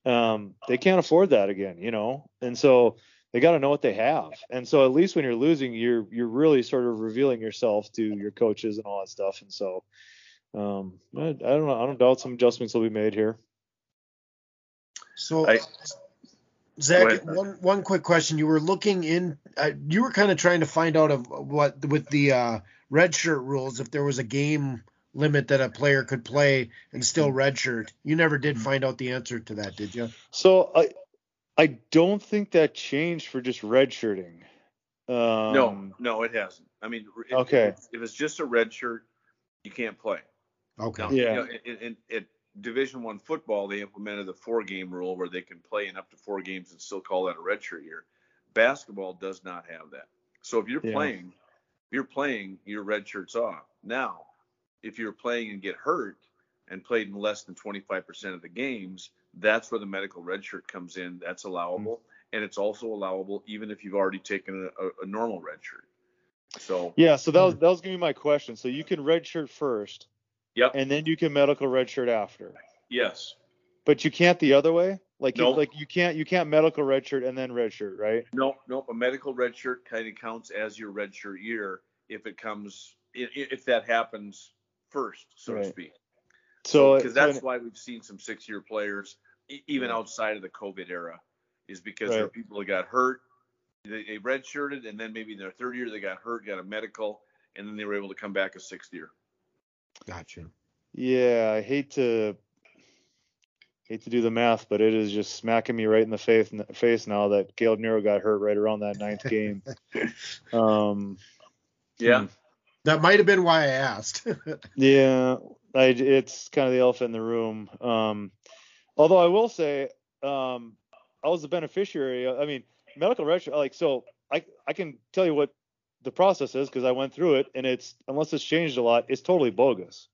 Um, they can't afford that again, you know. And so they got to know what they have. And so at least when you're losing, you're you're really sort of revealing yourself to your coaches and all that stuff. And so um, I, I don't know. I don't doubt some adjustments will be made here. So. I, Zach, one one quick question. You were looking in. Uh, you were kind of trying to find out of what with the uh, red shirt rules if there was a game limit that a player could play and still redshirt. You never did mm-hmm. find out the answer to that, did you? So I I don't think that changed for just redshirting. Um, no, no, it hasn't. I mean, if, okay. If, if, it's just a red shirt, you can't play. Okay. Now, yeah. You know, in, in, in, Division One football, they implemented the four-game rule where they can play in up to four games and still call that a redshirt year. Basketball does not have that. So if you're yeah. playing, if you're playing, your red shirt's off. Now, if you're playing and get hurt and played in less than 25% of the games, that's where the medical red shirt comes in. That's allowable, mm-hmm. and it's also allowable even if you've already taken a, a, normal red shirt. So yeah, so that was that was gonna be my question. So you can red shirt first. Yep. And then you can medical red shirt after. Yes. But you can't the other way. Like nope. you, like you can't you can't medical red shirt and then red shirt, right? Nope, nope. A medical red shirt kind of counts as your red shirt year if it comes if that happens first, so right. to speak. So because that's why we've seen some six-year players, even yeah. outside of the COVID era, is because right. there are people that got hurt, they, they redshirted, and then maybe in their third year they got hurt, got a medical, and then they were able to come back a sixth year. Gotcha. Yeah, I hate to hate to do the math, but it is just smacking me right in the face face now that Caleb Nero got hurt right around that ninth game. um, yeah. Hmm. That might have been why I asked. yeah, I, it's kind of the elephant in the room. Um, although I will say, um, I was the beneficiary. I mean, medical record, like, so I, I can tell you what the process is because I went through it, and it's unless it's changed a lot, it's totally bogus.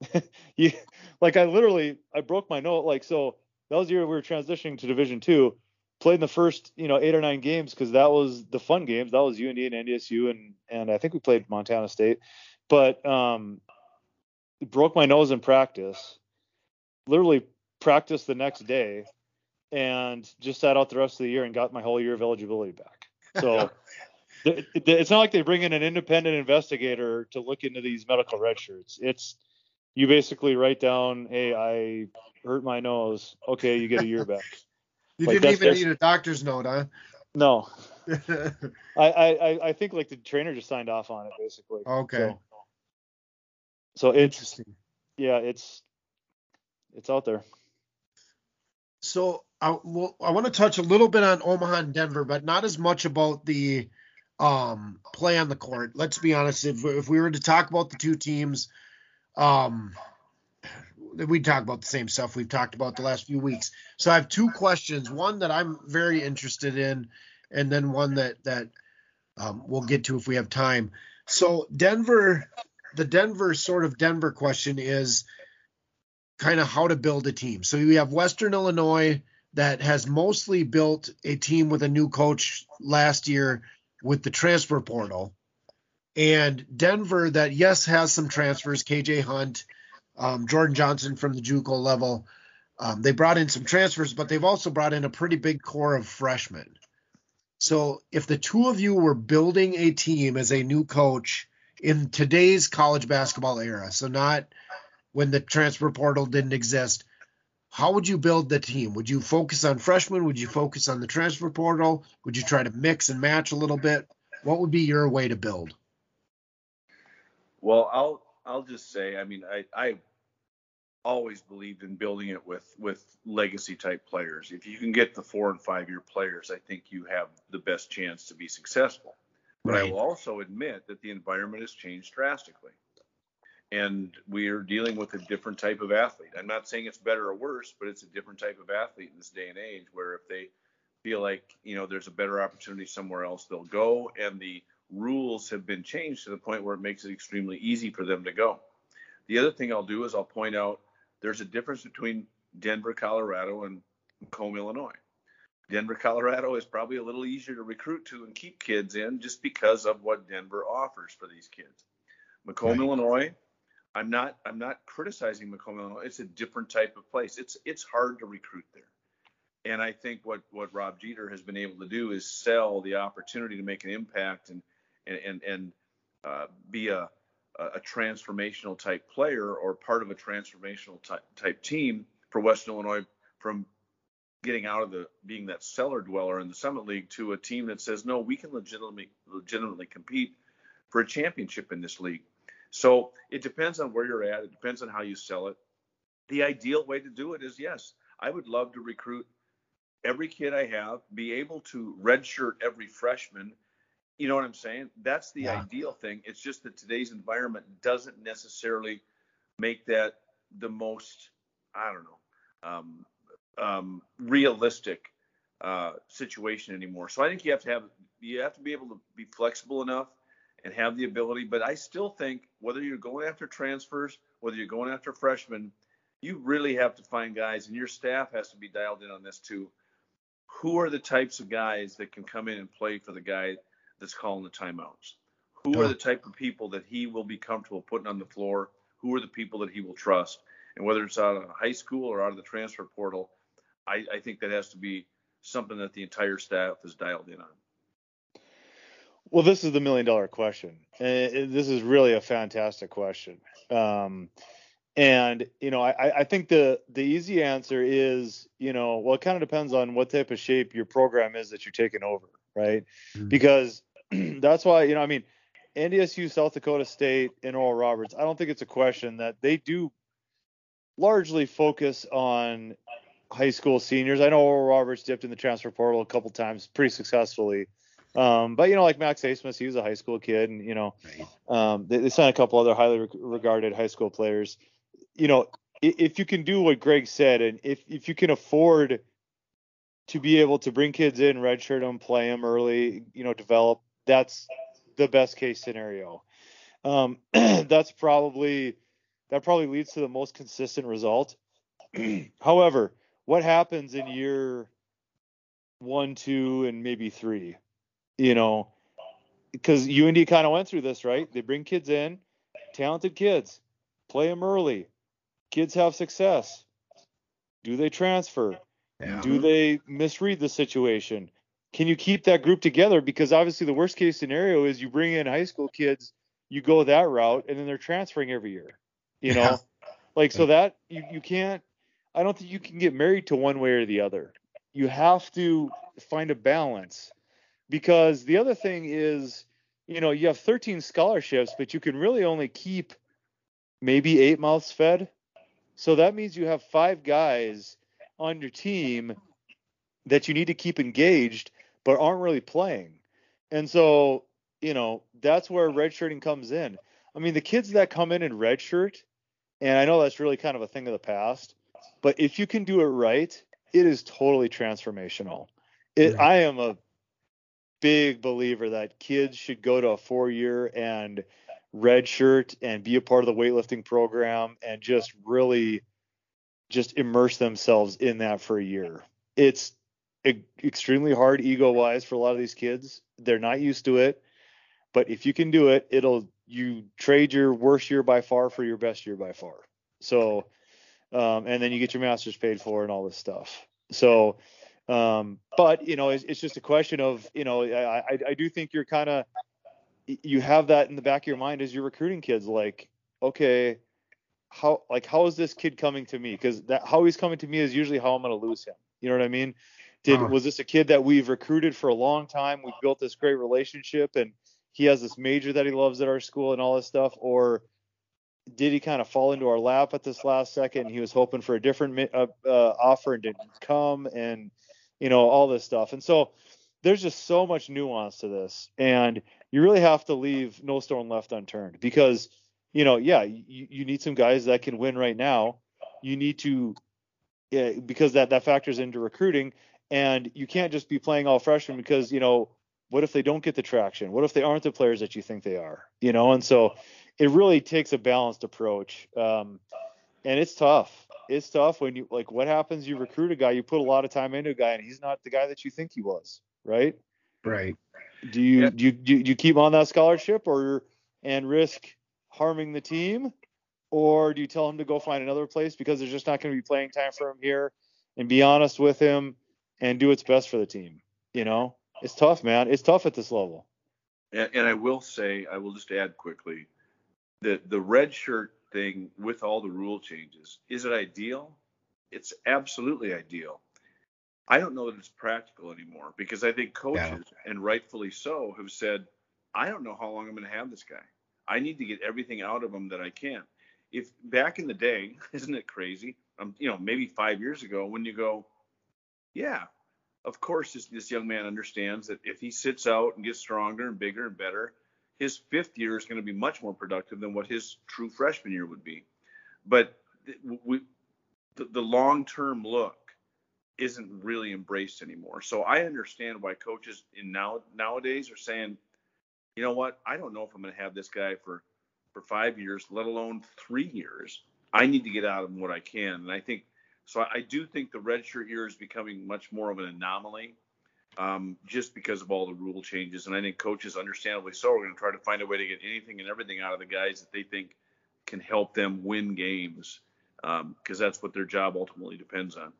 you, like, I literally, I broke my note. Like, so that was the year we were transitioning to Division Two played in the first, you know, eight or nine games because that was the fun games. That was UND and NDSU, and and I think we played Montana State, but um, broke my nose in practice. Literally practiced the next day, and just sat out the rest of the year and got my whole year of eligibility back. So. It's not like they bring in an independent investigator to look into these medical red shirts. It's you basically write down, "Hey, I hurt my nose. Okay, you get a year back." You like didn't even need a doctor's note, huh? No. I, I I think like the trainer just signed off on it basically. Okay. So, so it's interesting. Yeah, it's it's out there. So I well, I want to touch a little bit on Omaha and Denver, but not as much about the um, play on the court. Let's be honest. If if we were to talk about the two teams, um, we talk about the same stuff we've talked about the last few weeks. So I have two questions. One that I'm very interested in, and then one that that um, we'll get to if we have time. So Denver, the Denver sort of Denver question is kind of how to build a team. So we have Western Illinois that has mostly built a team with a new coach last year with the transfer portal. And Denver that yes has some transfers, KJ Hunt, um, Jordan Johnson from the JUCO level. Um, they brought in some transfers, but they've also brought in a pretty big core of freshmen. So if the two of you were building a team as a new coach in today's college basketball era, so not when the transfer portal didn't exist, how would you build the team? Would you focus on freshmen? Would you focus on the transfer portal? Would you try to mix and match a little bit? What would be your way to build? Well, I'll I'll just say, I mean, I I always believed in building it with with legacy type players. If you can get the four and five year players, I think you have the best chance to be successful. But right. I will also admit that the environment has changed drastically. And we are dealing with a different type of athlete. I'm not saying it's better or worse, but it's a different type of athlete in this day and age where if they feel like, you know, there's a better opportunity somewhere else, they'll go and the rules have been changed to the point where it makes it extremely easy for them to go. The other thing I'll do is I'll point out there's a difference between Denver, Colorado, and Macomb, Illinois. Denver, Colorado is probably a little easier to recruit to and keep kids in just because of what Denver offers for these kids. Macomb, right. Illinois, I'm not I'm not criticizing Illinois. It's a different type of place. It's it's hard to recruit there. And I think what what Rob Jeter has been able to do is sell the opportunity to make an impact and and and, and uh, be a a transformational type player or part of a transformational type, type team for Western Illinois from getting out of the being that cellar dweller in the Summit League to a team that says no, we can legitimately legitimately compete for a championship in this league. So it depends on where you're at. It depends on how you sell it. The ideal way to do it is yes, I would love to recruit every kid I have, be able to redshirt every freshman you know what I'm saying? That's the yeah. ideal thing. It's just that today's environment doesn't necessarily make that the most, I don't know, um, um, realistic uh, situation anymore. So I think you have to have you have to be able to be flexible enough and have the ability. But I still think whether you're going after transfers, whether you're going after freshmen, you really have to find guys, and your staff has to be dialed in on this too. Who are the types of guys that can come in and play for the guy that's calling the timeouts? Who are the type of people that he will be comfortable putting on the floor? Who are the people that he will trust? And whether it's out of high school or out of the transfer portal, I, I think that has to be something that the entire staff is dialed in on. Well, this is the million dollar question. And this is really a fantastic question. Um, and you know, I, I think the the easy answer is, you know, well, it kind of depends on what type of shape your program is that you're taking over, right? Mm-hmm. Because that's why, you know, I mean, NDSU, South Dakota State, and Oral Roberts, I don't think it's a question that they do largely focus on high school seniors. I know Oral Roberts dipped in the transfer portal a couple times pretty successfully. Um, but you know, like Max Abmas, he was a high school kid, and you know, um, they, they signed a couple other highly re- regarded high school players. You know, if, if you can do what Greg said, and if if you can afford to be able to bring kids in, redshirt them, play them early, you know, develop that's the best case scenario. Um, that's probably that probably leads to the most consistent result. However, what happens in year one, two, and maybe three? You know, because UND kind of went through this, right? They bring kids in, talented kids, play them early. Kids have success. Do they transfer? Yeah. Do they misread the situation? can you keep that group together? Because obviously the worst case scenario is you bring in high school kids, you go that route, and then they're transferring every year. You know, yeah. like so that you you can't. I don't think you can get married to one way or the other. You have to find a balance because the other thing is, you know, you have 13 scholarships, but you can really only keep maybe eight mouths fed. So that means you have five guys on your team that you need to keep engaged but aren't really playing. And so, you know, that's where redshirting comes in. I mean, the kids that come in in redshirt, and I know that's really kind of a thing of the past, but if you can do it right, it is totally transformational. It, I am a big believer that kids should go to a four year and redshirt and be a part of the weightlifting program and just really just immerse themselves in that for a year. It's extremely hard ego wise for a lot of these kids. They're not used to it, but if you can do it, it'll you trade your worst year by far for your best year by far. So, um, and then you get your masters paid for and all this stuff. So, Um, but you know, it's, it's just a question of you know, I I, I do think you're kind of you have that in the back of your mind as you're recruiting kids. Like, okay, how like how is this kid coming to me? Because that how he's coming to me is usually how I'm going to lose him. You know what I mean? Did uh-huh. was this a kid that we've recruited for a long time? We've built this great relationship, and he has this major that he loves at our school and all this stuff, or did he kind of fall into our lap at this last second? He was hoping for a different uh, uh, offer and didn't come, and you know all this stuff. And so there's just so much nuance to this, and you really have to leave no stone left unturned because you know, yeah, you, you need some guys that can win right now. You need to, yeah, because that that factors into recruiting, and you can't just be playing all freshmen because you know what if they don't get the traction? What if they aren't the players that you think they are? You know, and so it really takes a balanced approach. Um, and it's tough. It's tough when you like what happens you recruit a guy, you put a lot of time into a guy and he's not the guy that you think he was, right? Right. Do you yeah. do, you, do you keep on that scholarship or and risk harming the team or do you tell him to go find another place because there's just not going to be playing time for him here and be honest with him and do what's best for the team, you know? It's tough, man. It's tough at this level. And, and I will say, I will just add quickly, that the red shirt thing with all the rule changes, is it ideal? It's absolutely ideal. I don't know that it's practical anymore because I think coaches, yeah. and rightfully so, have said, I don't know how long I'm going to have this guy. I need to get everything out of him that I can. If back in the day, isn't it crazy? Um, you know, maybe five years ago, when you go, yeah, of course, this, this young man understands that if he sits out and gets stronger and bigger and better, his fifth year is going to be much more productive than what his true freshman year would be. But we, the, the long term look isn't really embraced anymore. So I understand why coaches in now nowadays are saying, you know what, I don't know if I'm going to have this guy for for five years, let alone three years. I need to get out of him what I can, and I think so. I do think the redshirt year is becoming much more of an anomaly um, just because of all the rule changes. And I think coaches, understandably so, are going to try to find a way to get anything and everything out of the guys that they think can help them win games because um, that's what their job ultimately depends on.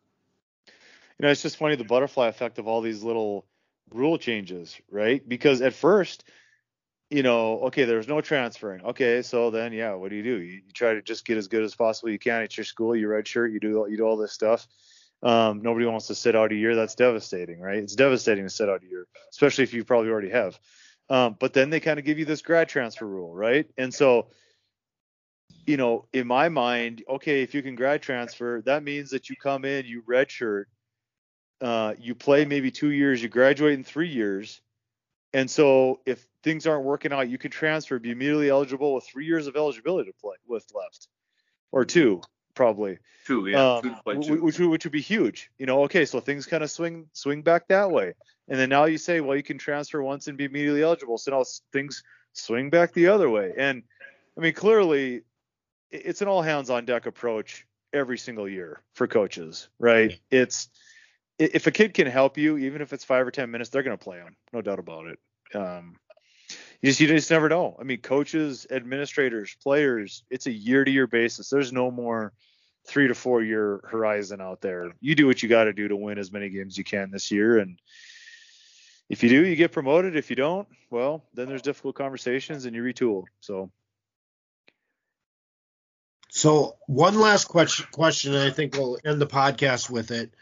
You know, it's just funny the butterfly effect of all these little rule changes, right? Because at first, you know, okay, there's no transferring. Okay, so then yeah, what do you do? You, you, try to just get as good as possible you can at your school. You redshirt, you do you do all this stuff. Um, nobody wants to sit out a year. That's devastating, right? It's devastating to sit out a year, especially if you probably already have. Um, but then they kind of give you this grad transfer rule, right? And so, you know, in my mind, okay, if you can grad transfer, that means that you come in, you redshirt, uh, you play maybe two years, you graduate in three years. And so if things aren't working out, you can transfer, be immediately eligible with three years of eligibility to play with left, or two probably. Two, yeah, um, two two. Which, which would be huge. You know, okay, so things kind of swing swing back that way, and then now you say, well, you can transfer once and be immediately eligible. So now things swing back the other way, and I mean, clearly, it's an all hands on deck approach every single year for coaches, right? It's if a kid can help you, even if it's five or ten minutes, they're going to play them, no doubt about it. Um, you just you just never know. I mean, coaches, administrators, players, it's a year to year basis. There's no more three to four year horizon out there. You do what you got to do to win as many games you can this year, and if you do, you get promoted. If you don't, well, then there's difficult conversations and you retool. So. So one last question, question, and I think we'll end the podcast with it.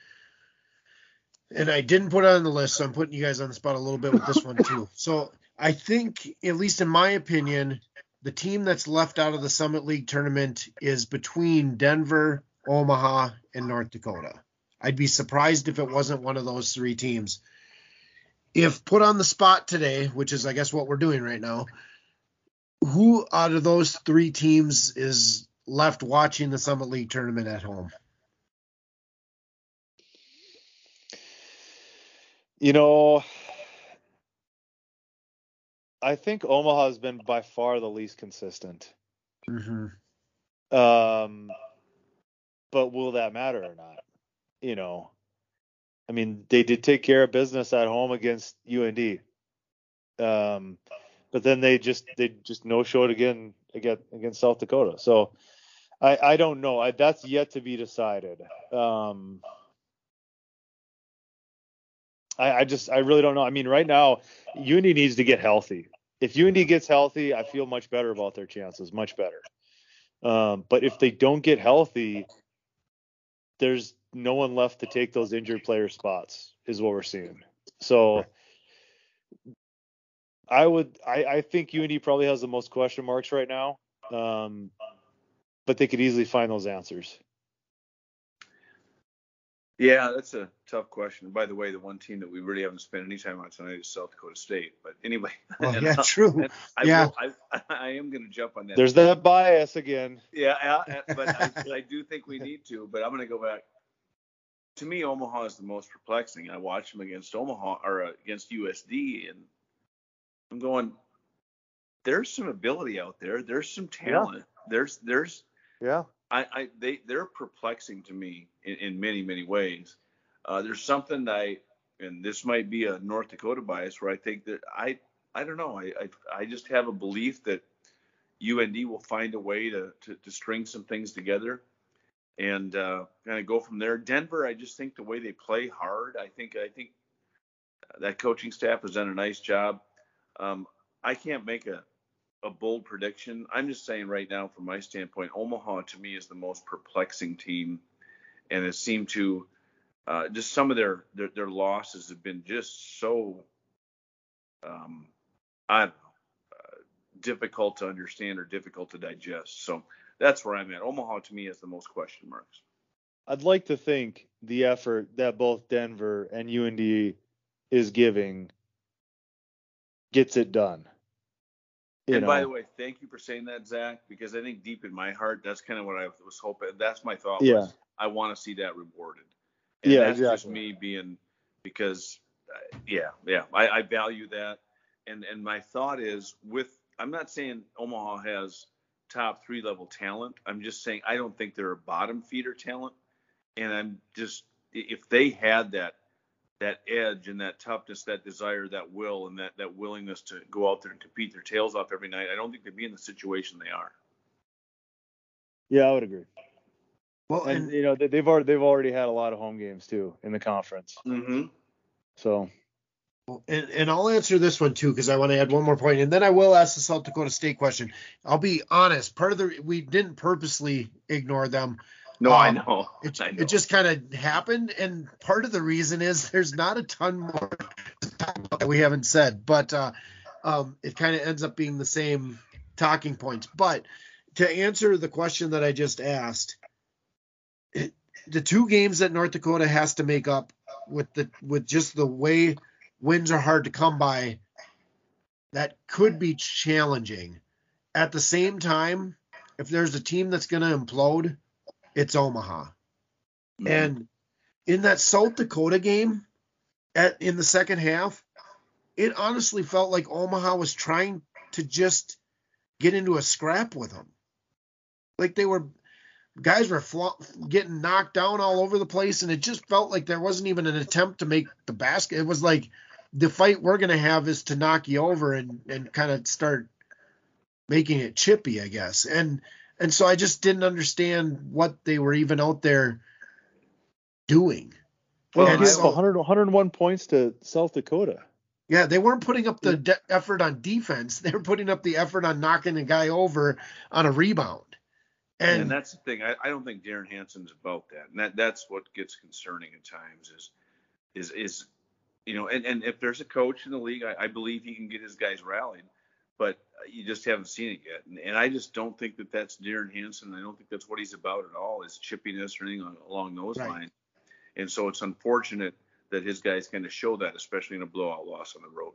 And I didn't put it on the list, so I'm putting you guys on the spot a little bit with this one too. So I think, at least in my opinion, the team that's left out of the Summit League tournament is between Denver, Omaha, and North Dakota. I'd be surprised if it wasn't one of those three teams. If put on the spot today, which is I guess what we're doing right now, who out of those three teams is left watching the Summit League tournament at home? You know, I think Omaha has been by far the least consistent. Mm-hmm. Um, but will that matter or not? You know, I mean, they did take care of business at home against UND. Um, but then they just they just no showed again against against South Dakota. So I I don't know. I, that's yet to be decided. Um, I, I just I really don't know. I mean, right now, UND needs to get healthy. If UND gets healthy, I feel much better about their chances, much better. Um, but if they don't get healthy, there's no one left to take those injured player spots, is what we're seeing. So I would I, I think UND probably has the most question marks right now. Um, but they could easily find those answers. Yeah, that's a tough question. By the way, the one team that we really haven't spent any time on tonight is South Dakota State. But anyway, well, yeah, true. I yeah, will, I, I, am going to jump on that. There's that bias again. Yeah, I, but I, I, do think we need to. But I'm going to go back. To me, Omaha is the most perplexing. I watched them against Omaha or uh, against USD, and I'm going. There's some ability out there. There's some talent. Yeah. There's there's yeah. I, I they they're perplexing to me in, in many many ways. Uh, there's something that I and this might be a North Dakota bias where I think that I I don't know I I, I just have a belief that UND will find a way to to, to string some things together and uh, kind of go from there. Denver, I just think the way they play hard. I think I think that coaching staff has done a nice job. Um, I can't make a a bold prediction. I'm just saying right now, from my standpoint, Omaha to me is the most perplexing team, and it seemed to uh, just some of their, their, their losses have been just so um, I don't know uh, difficult to understand or difficult to digest. So that's where I'm at. Omaha to me has the most question marks. I'd like to think the effort that both Denver and UND is giving gets it done and know. by the way, thank you for saying that, Zach, because I think deep in my heart, that's kind of what I was hoping. That's my thought. Yeah. Was, I want to see that rewarded. And yeah, that's exactly. just me being because, uh, yeah, yeah, I, I value that. And and my thought is with I'm not saying Omaha has top three level talent. I'm just saying I don't think they're a bottom feeder talent. And I'm just if they had that that edge and that toughness, that desire, that will, and that that willingness to go out there and compete their tails off every night, I don't think they'd be in the situation they are. Yeah, I would agree. Well, and, and you know they've already they've already had a lot of home games too in the conference. Mm-hmm. So. And, and I'll answer this one too because I want to add one more point, and then I will ask the South Dakota State question. I'll be honest. Part of the we didn't purposely ignore them. No, um, I know. It, I know. it just kind of happened, and part of the reason is there's not a ton more that we haven't said, but uh, um, it kind of ends up being the same talking points. But to answer the question that I just asked, it, the two games that North Dakota has to make up with the with just the way wins are hard to come by, that could be challenging. At the same time, if there's a team that's going to implode it's Omaha. Mm-hmm. And in that South Dakota game at in the second half, it honestly felt like Omaha was trying to just get into a scrap with them. Like they were guys were fl- getting knocked down all over the place and it just felt like there wasn't even an attempt to make the basket. It was like the fight we're going to have is to knock you over and and kind of start making it chippy, I guess. And and so I just didn't understand what they were even out there doing. Well, and so, 100, 101 points to South Dakota. Yeah, they weren't putting up the de- effort on defense. They were putting up the effort on knocking a guy over on a rebound. And, and that's the thing. I, I, don't think Derrin Hansen's about that. And that that's what gets concerning at times is is is you know, and, and if there's a coach in the league, I, I believe he can get his guys rallied but you just haven't seen it yet. And, and I just don't think that that's Derrin Hansen. I don't think that's what he's about at all, is chippiness or anything along those right. lines. And so it's unfortunate that his guys kind of show that, especially in a blowout loss on the road.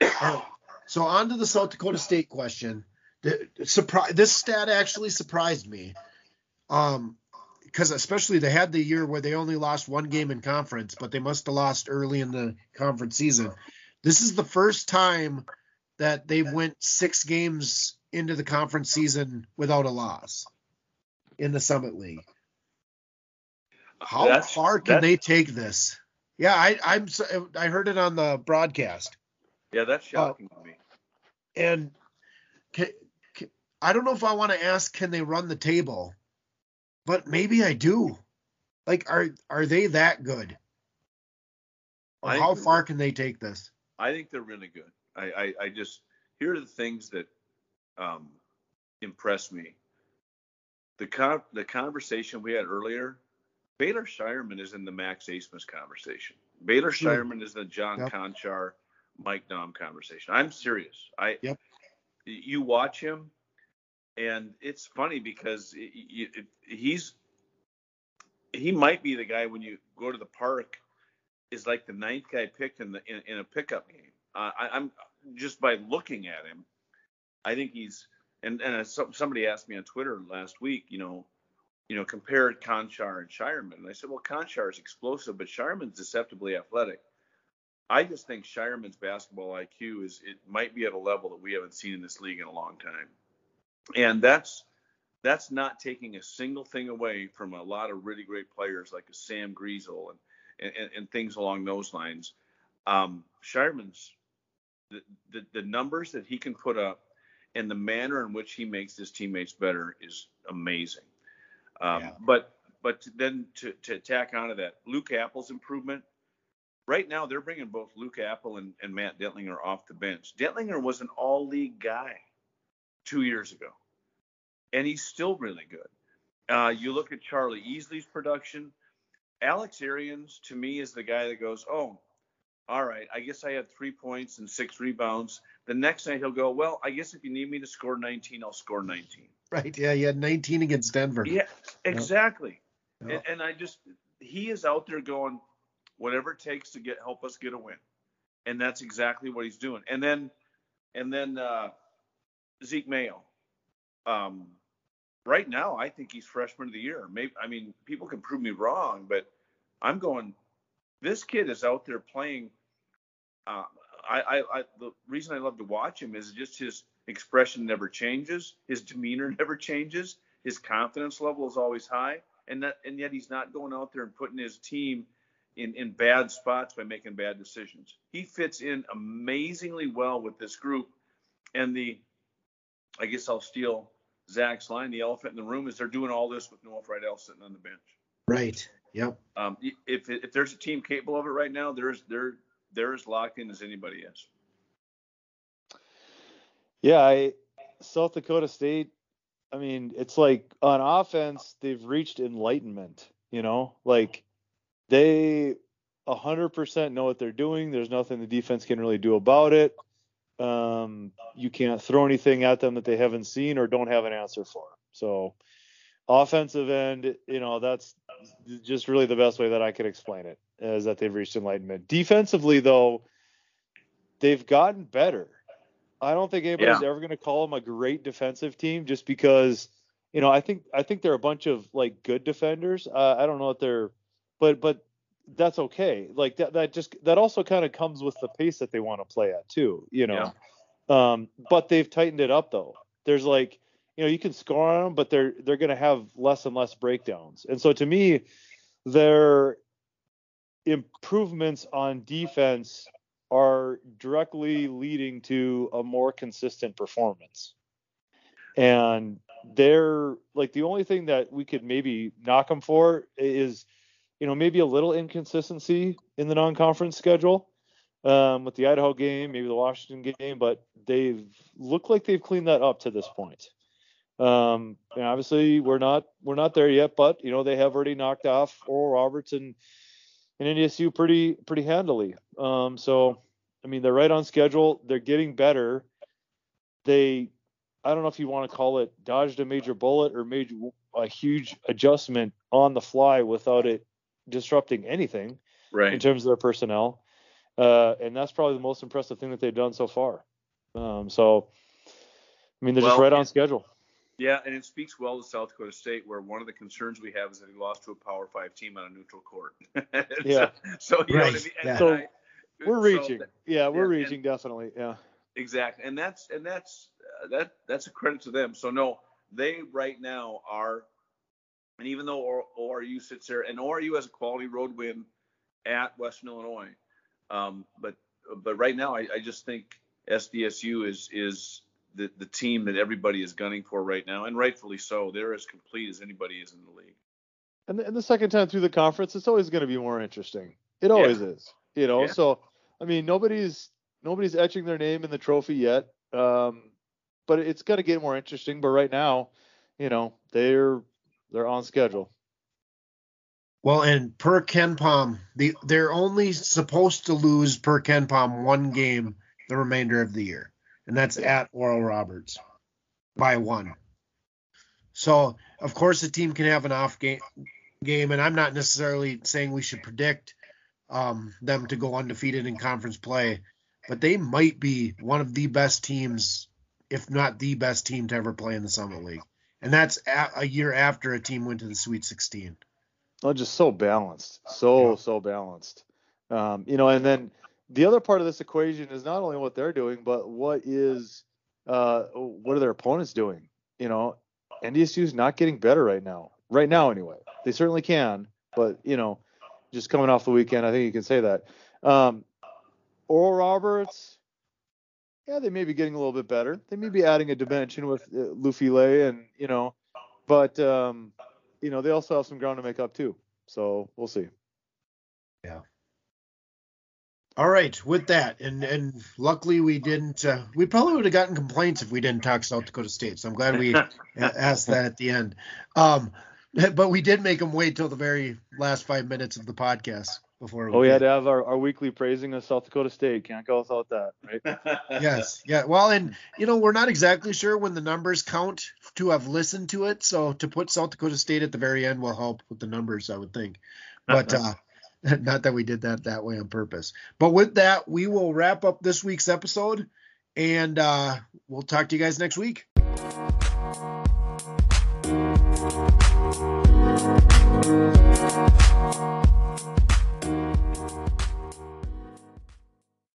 Yeah. so on to the South Dakota State question. The, surprise, this stat actually surprised me. Um, because especially they had the year where they only lost one game in conference, but they must have lost early in the conference season. This is the first time that they went six games into the conference season without a loss in the Summit League. How that's, far can they take this? Yeah, I, I'm. I heard it on the broadcast. Yeah, that's uh, shocking uh, to me. And can, can, I don't know if I want to ask, can they run the table? But maybe I do. Like, are are they that good? How far can they take this? I think they're really good. I, I, I just here are the things that um, impress me. The con- the conversation we had earlier, Baylor Scheierman is in the Max Abmas conversation. Baylor True. Scheierman is in the Jon Yep. Konchar, Mike Daum conversation. I'm serious. I Yep. you watch him, and it's funny because y- y- y- he's he might be the guy when you go to the park is like the ninth guy picked in the in, in a pickup game. Uh, I, I'm just by looking at him, I think he's and and somebody asked me on Twitter last week, you know, you know, compared Konchar and Scheierman, and I said, well, Konchar is explosive, but Scheierman's deceptively athletic. I just think Scheierman's basketball IQ is it might be at a level that we haven't seen in this league in a long time, and that's that's not taking a single thing away from a lot of really great players like a Sam Griesel and, and, and things along those lines. Um, Scheierman's the, the, the numbers that he can put up and the manner in which he makes his teammates better is amazing. Um, Yeah. But but then to, to tack onto that, Luke Appel's improvement. Right now, they're bringing both Luke Appel and, and Matt Dentlinger off the bench. Dentlinger was an all league guy two years ago, and he's still really good. Uh, you look at Charlie Easley's production. Alex Arians, to me, is the guy that goes, Oh, all right, I guess I had three points and six rebounds. The next night he'll go, Well, I guess if you need me to score 19, I'll score 19. Right. Yeah, He had 19 against Denver. Yeah, exactly. And, and I just he is out there going whatever it takes to get help us get a win, and that's exactly what he's doing. And then and then uh, Zeke Mayo, um, right now I think he's freshman of the year. Maybe I mean people can prove me wrong, but I'm going. This kid is out there playing. Uh, I, I, I the reason I love to watch him is just his expression never changes, his demeanor never changes, his confidence level is always high, and that and yet he's not going out there and putting his team in in bad spots by making bad decisions. He fits in amazingly well with this group, and the I guess I'll steal Zach's line. The elephant in the room is they're doing all this with Noah Freidel sitting on the bench. Right. Yep. Um, if if there's a team capable of it right now, there's they're they're as locked in as anybody is. Yeah, I South Dakota State. I mean, it's like on offense they've reached enlightenment. You know, like they 100% know what they're doing. There's nothing the defense can really do about it. Um, you can't throw anything at them that they haven't seen or don't have an answer for. So, offensive end, you know, that's just really the best way that I could explain it is that they've reached enlightenment. Defensively, though, they've gotten better. I don't think anybody's Yeah. ever going to call them a great defensive team just because, you know, I think I think they're a bunch of like good defenders. Uh, I don't know what they're, but but that's okay. Like that that just that also kind of comes with the pace that they want to play at too. You know, um, but they've tightened it up though. There's like, you know, you can score on them, but they're they're going to have less and less breakdowns. And so to me, their improvements on defense are directly leading to a more consistent performance. And they're like the only thing that we could maybe knock them for is, you know, maybe a little inconsistency in the non-conference schedule um, with the Idaho game, maybe the Washington game, but they've looked like they've cleaned that up to this point. Um, and obviously we're not we're not there yet, but you know they have already knocked off Oral Roberts and and NDSU pretty pretty handily. Um, so I mean they're right on schedule. They're getting better. They I don't know if you want to call it dodged a major bullet or made a huge adjustment on the fly without it disrupting anything right. in terms of their personnel. Uh, and that's probably the most impressive thing that they've done so far. Um, so, I mean, they're just right on schedule. Yeah, and it speaks well to South Dakota State, where one of the concerns we have is that he lost to a Power Five team on a neutral court. Yeah. So, so you know what I mean. yeah. So, I- We're so reaching. that- Yeah, we're yeah, and- reaching definitely. Yeah. exactly, and that's and that's uh, that that's a credit to them. So no, they right now are, and even though ORU sits there, and ORU has a quality road win at Western Illinois, um, but but right now I, I just think SDSU is is the the team that everybody is gunning for right now, and rightfully so. They're as complete as anybody is in the league. And the, and the second time through the conference, it's always going to be more interesting. It always is. You know, Yeah. so I mean, nobody's nobody's etching their name in the trophy yet. Um, but it's going to get more interesting. But right now, you know, they're they're on schedule. Well, and per KenPom, the they're only supposed to lose per KenPom one game the remainder of the year, and that's at Oral Roberts by one. So of course the team can have an off game, game, and I'm not necessarily saying we should predict um, them to go undefeated in conference play, but they might be one of the best teams, if not the best team to ever play in the Summit League, and that's a, a year after a team went to the Sweet 16. Oh, just so balanced, so Yeah. so balanced. Um, you know, and then the other part of this equation is not only what they're doing, but what is uh, what are their opponents doing? You know, NDSU is not getting better right now. Right now, anyway, they certainly can, but you know, just coming off the weekend, I think you can say that. Um, Oral Roberts, yeah, they may be getting a little bit better. They may be adding a dimension with uh, Lufile, and you know, but um, you know, they also have some ground to make up too. So we'll see. Yeah. All right, with that, and and luckily we didn't. Uh, we probably would have gotten complaints if we didn't talk South Dakota State. So I'm glad we asked that at the end. Um, but we did make them wait till the very last five minutes of the podcast before. Oh, we had to have our, our weekly praising of South Dakota State. Can't go without that, right? Yes, yeah. Well, and you know we're not exactly sure when the numbers count to have listened to it. So to put South Dakota State at the very end will help with the numbers, I would think. But uh, not that we did that that way on purpose. But with that, we will wrap up this week's episode, and uh, we'll talk to you guys next week.